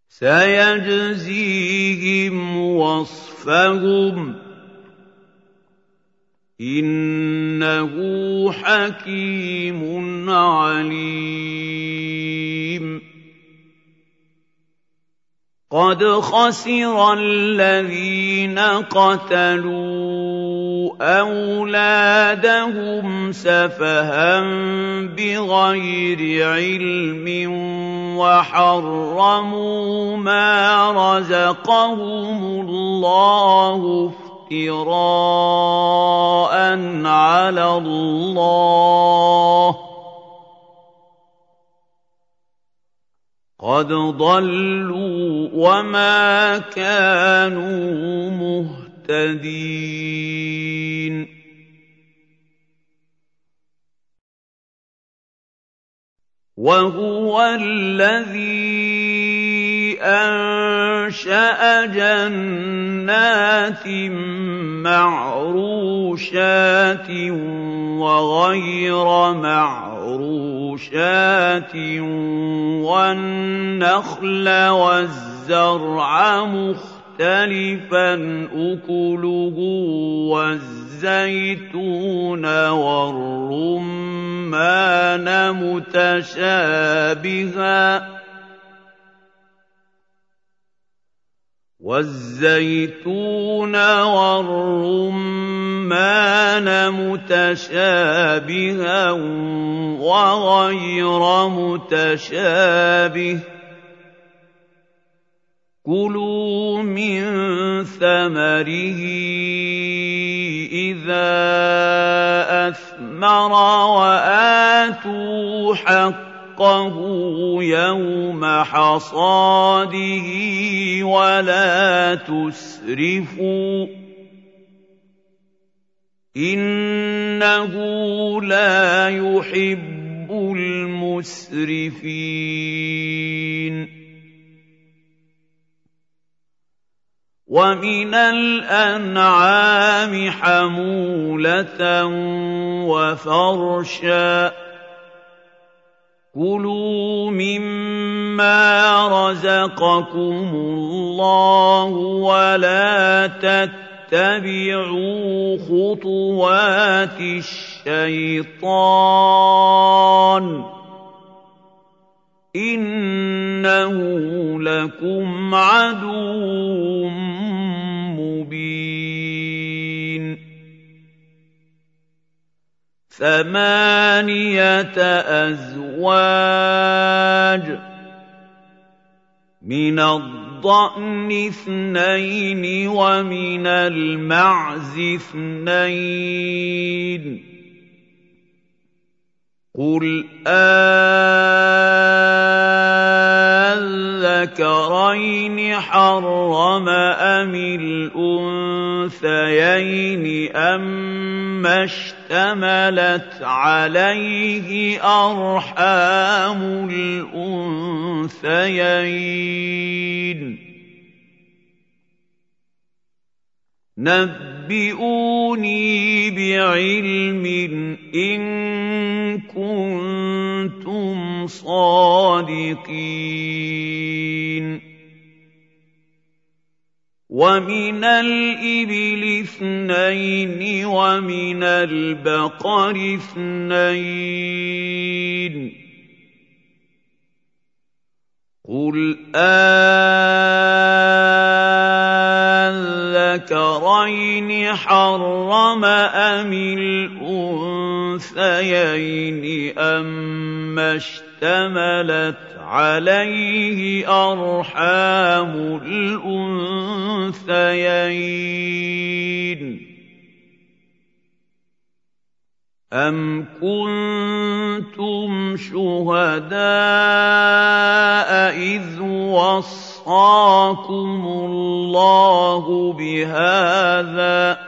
سَيَجْزِيهِمْ وَصْفَهُمْ ۚ. إِنَّهُ حَكِيمٌ عَلِيمٌ. قَدْ خَسِرَ الَّذِينَ قَتَلُوا أَوْلَادَهُمْ سَفَهًا بِغَيْرِ عِلْمٍ وَحَرَّمُوا مَا رَزَقَهُمُ اللَّهُ افْتِرَاءً عَلَى اللَّهِ ۚ قَدْ ضَلُّوا وَمَا كَانُوا مُهْتَدِينَ وَهُوَ الَّذِي أَنشَأَ جَنَّاتٍ مَّعْرُوشَاتٍ وَغَيْرَ مَعْرُوشَاتٍ وَالنَّخْلَ وَالزَّرْعَ مُخْتَلِفًا أُكُلُهُ وَالزَّيْتُونَ وَالرُّمَّانَ مُتَشَابِهًا ۖ. والزيتون والرمان متشابها وغير متشابه. كلوا من ثمره إذا أثمر وآتوا حقه يوم حصاده ولا تسرفوا إنه لا يحب المسرفين. ومن الأنعام حمولة وفرشا كلوا مما رزقكم الله ولا تتبعوا خطوات الشيطان انه لكم عدو مبين ثمانية أزواج من الضأن اثنين ومن المعز اثنين. قل أذكرين حرم أم الأنثيين أما اشتملت عليه أرحام الأنثيين. نبئوني بعلم إن كنتم صادقين. ومن الإبل اثنين ومن البقر اثنين قل أذكرين حرم أم الأنثيين أما اشتملت عليه أرحام الأنثيين. أَمْ كُنتُمْ شُهَدَاءَ إِذْ وَصَّاكُمُ اللَّهُ بِهَٰذَا ۚ؟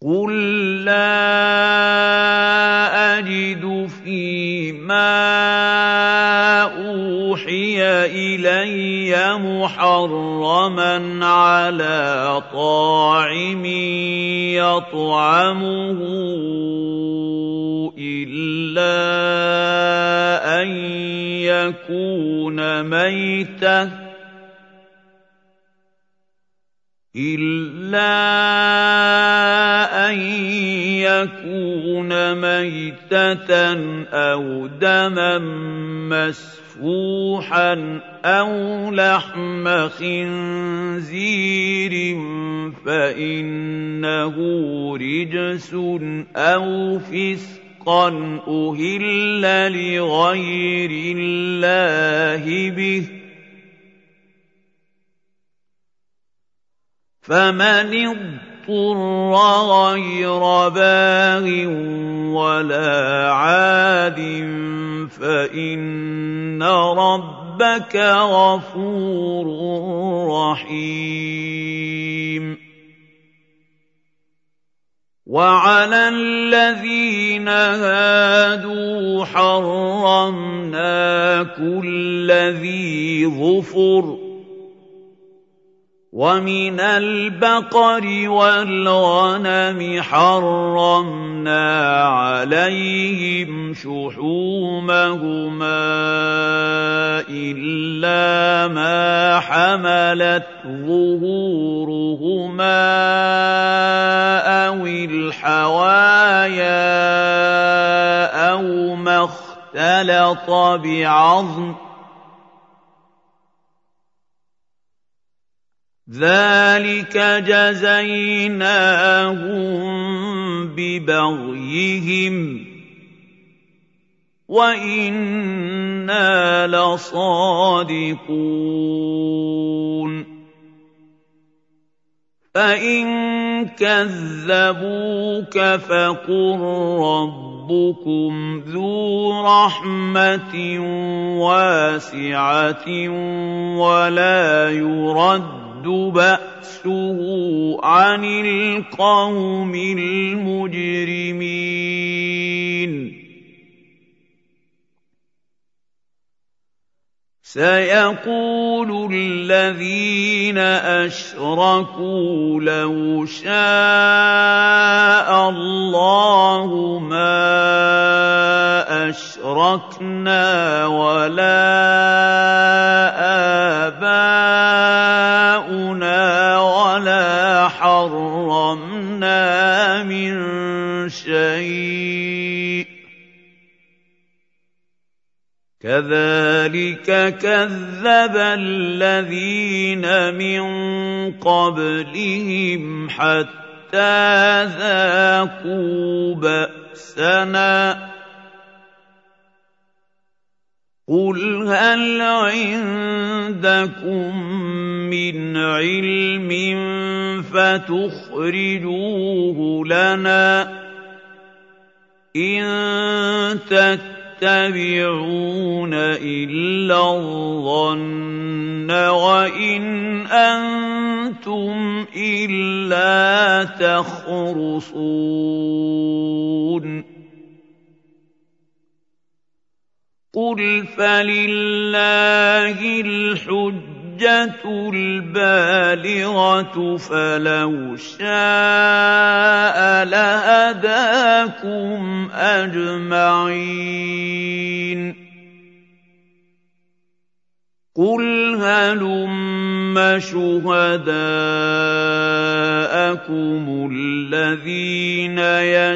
قُل لَّا أَجِدُ فِي مَا أُوحِيَ إِلَيَّ مُحَرَّمًا عَلَىٰ طَاعِمٍ يَطْعَمُهُ إِلَّا أَن يَكُونَ مَيْتَةً إِلَّا أَن يَكُونَ مَيْتَةً أَوْ دَمًا مَّسْفُوحًا أَوْ لَحْمَ خِنزِيرٍ فَإِنَّهُ رِجْسٌ أَوْ فِسْقًا أُهِلَّ لِغَيْرِ اللَّهِ بِهِ ۚ فَمَنِ اضْطُرَّ غَيْرَ بَاغٍ وَلَا عَادٍ فَإِنَّ رَبَّكَ غَفُورٌ رَّحِيمٌ. وَعَلَى الَّذِينَ هَادُوا حَرَّمْنَا كُلَّ ذِي ظُفُرٍ ومن البقر والغنم حرمنا عليهم شحومهما الا ما حملت ظهورهما أو الحوايا أو ما اختلط بعظم ذلك جزيناهم ببغيهم وأنا لصادقون فان كذبوك فقل ربكم ذو رحمه واسعه ولا يرد يرد بأسه عن القوم المجرمين سيقول الذين أشركوا لو شاء الله ما أشركنا ولا آباؤنا ولا حرمنا من شيء. كذلك كذب الذين من قبلهم حتى ذاقوا بأسنا. قل هل عندكم من علم فتخرجوه لنا إن تتبعون إلا الظن وإن أنتم إلا تخرصون. قل فلله الحجه البالغة فلو شاء لهداكم أجمعين. قل هلم شهداءكم الذين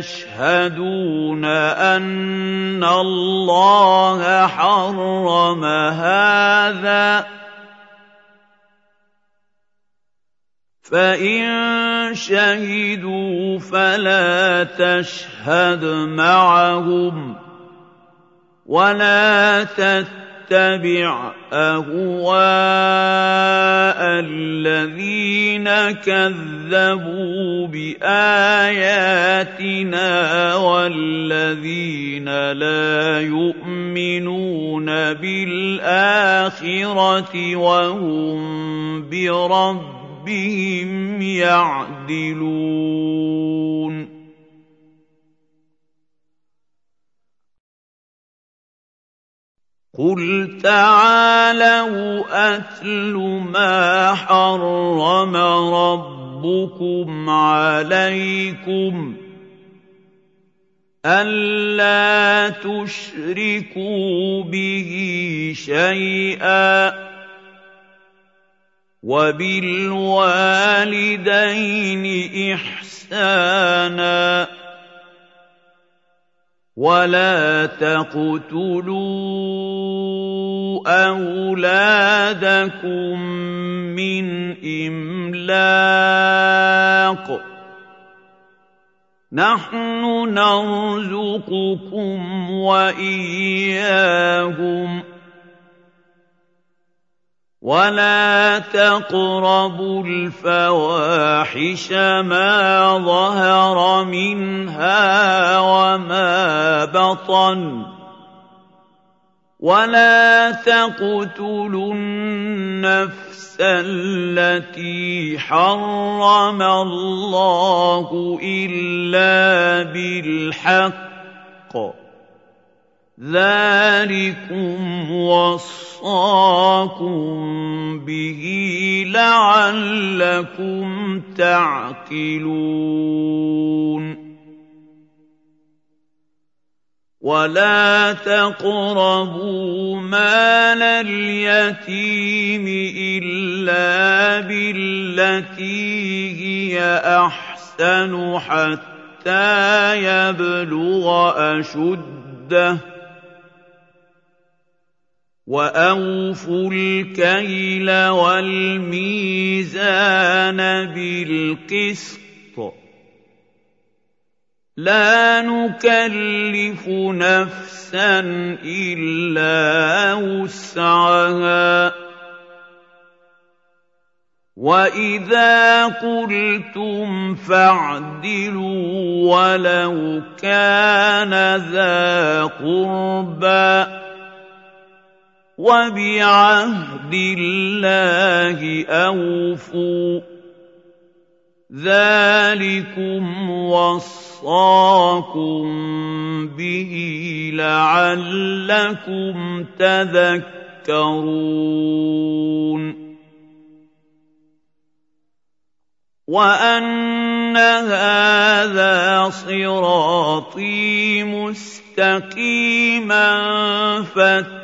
يشهدون أن الله حرم هذا فان شهدوا فلا تشهد معهم ولا تتبع اهواء الذين كذبوا باياتنا والذين لا يؤمنون بالاخره وهم بربهم يعدلون قل تعالوا اتل ما حرم ربكم عليكم الا تشركوا به شيئا وبالوالدين احسانا ولا تقتلوا اولادكم من املاق نحن نرزقكم واياهم ولا تقربوا الفواحش ما ظهر منها وما بطن ولا تقتلوا النفس التي حرم الله الا بالحق ذلكم وصاكم به لعلكم تعقلون ولا تقربوا مال اليتيم الا بالتي هي احسن حتى يبلغ اشده واوفوا الكيل والميزان بالقسط لا نكلف نفسا الا وسعها واذا قلتم فاعدلوا ولو كان ذا قربى وبعهد الله أوفوا. ذلكم وصاكم به لعلكم تذكرون. وأن هذا صراطي مستقيما فاتقوا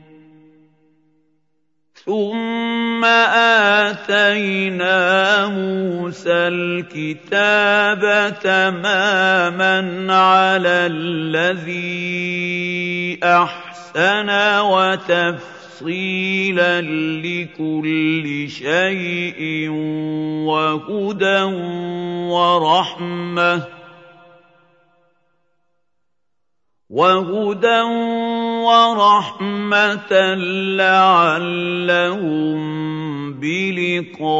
ثم اتينا موسى الكتاب تماما على الذي احسن وتفصيلا لكل شيء وهدى ورحمه وهدى ورحمه لعلهم بلقاء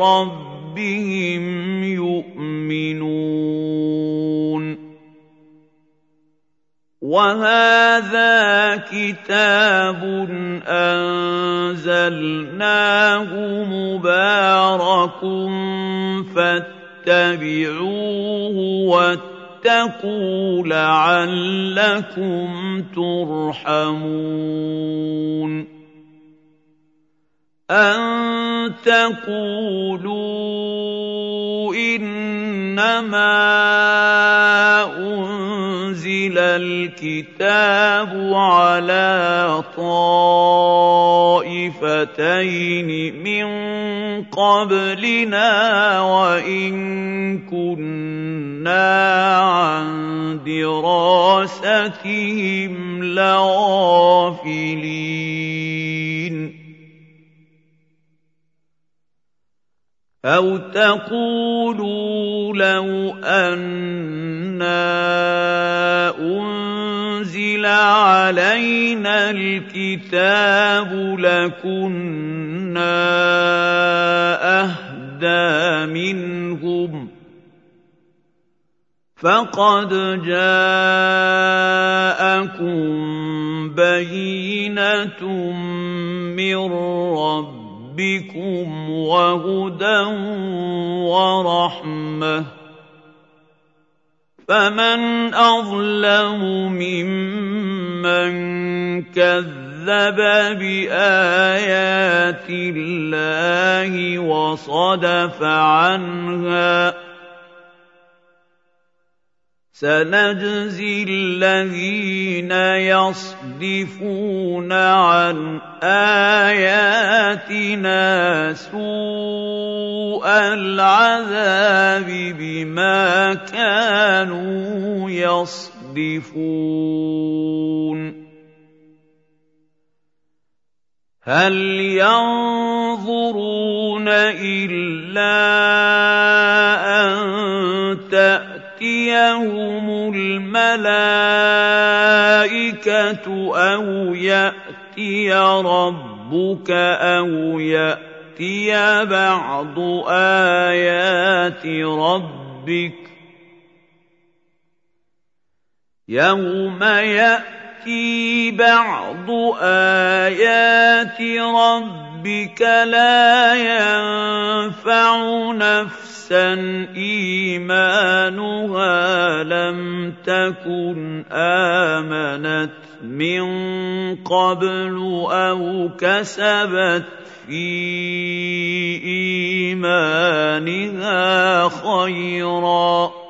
ربهم يؤمنون وهذا كتاب انزلناه مبارك فاتبعوه واتقوا لعلكم ترحمون. ان تقولوا انما انزل الكتاب على طائفتين من قبلنا وان كنا عن دراستهم لغافلين أَوْ تَقُولُوا لَوْ أَنَّا أُنزِلَ عَلَيْنَا الْكِتَابُ لَكُنَّا أَهْدَىٰ مِنْهُمْ ۚ فَقَدْ جَاءَكُم بَيِّنَةٌ مِّن رَّبِّكُمْ ربكم وهدى ورحمة. فمن أظلم ممن كذب بآيات الله وصدف عنها سنجزي الذين يصدفون عن آياتنا سوء العذاب بما كانوا يصدفون. هل ينظرون إلا أن تأتي تَأْتِيَهُمُ الْمَلَائِكَةُ أَوْ يَأْتِيَ ياتي ربك أو ياتي بعض ايات ربك يوم ياتي بعض ايات ربك لا ينفع نفسا إيمانها لم تكن آمنت من قبل أو كسبت في إيمانها خيرا.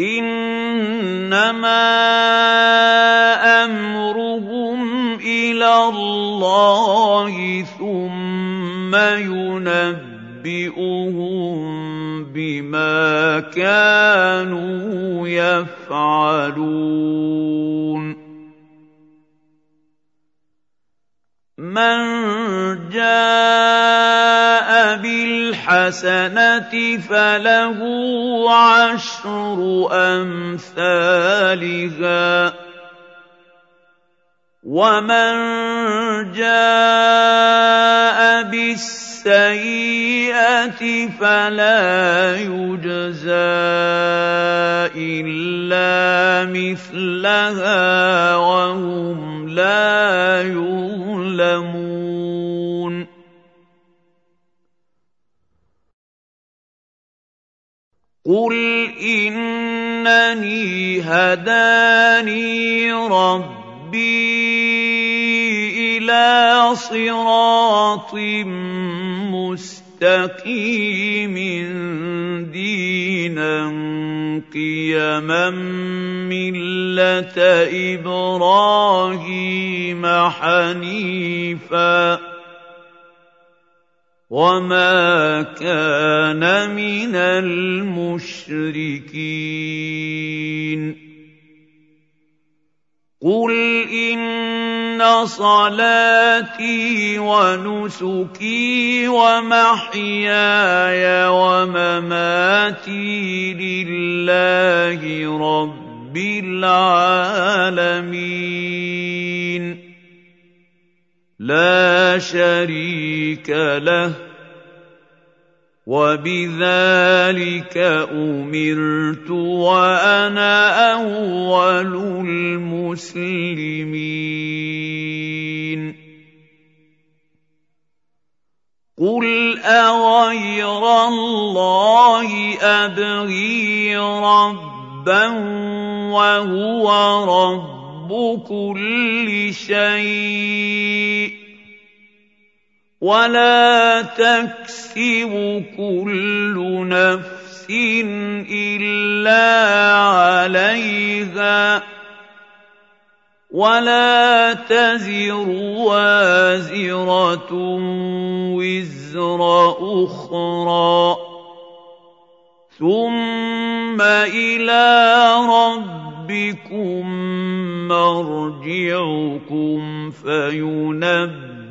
انما امرهم إلى الله ثم ينبئهم بما كانوا يفعلون من جاء بالحسنه فله عشر امثالها ومن جاء بالسيئه فلا يجزى إلا مثلها وهم لا يظلمون. قل انني هداني ربي إلى صراط مستقيم دينا قيما ملة إبراهيم حنيفا وما كان من المشركين قل ان صلاتي ونسكي ومحياي ومماتي لله رب العالمين. لا شريك له وبذلك أمرت وأنا أول المسلمين. قل أغير الله أبغي ربا وهو رب كل شيء. ولا تكسب كل نفس الا عليها ولا تزر وازره وزر أخرى ثم إلى ربكم مرجعكم فينبئكم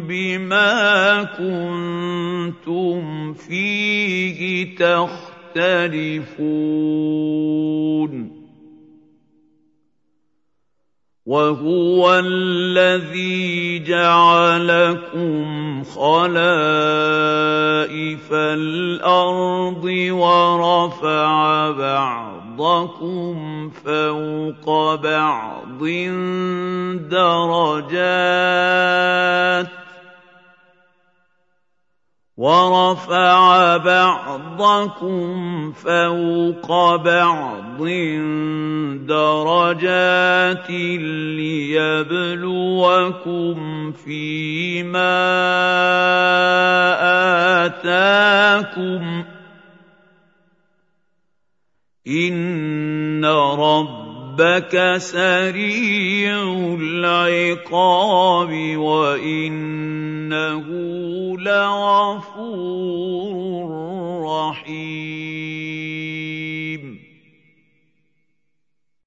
بما كنتم فيه تختلفون. وهو الذي جعلكم خلائف الأرض ورفع بعضكم فوق بعض درجات ورفع بعضكم فوق بعض درجات ليبلوكم فيما آتاكم إِنَّ رَبَّكَ سَرِيعُ الْعِقَابِ وَإِنَّهُ لَغَفُورٌ رَّحِيمٌ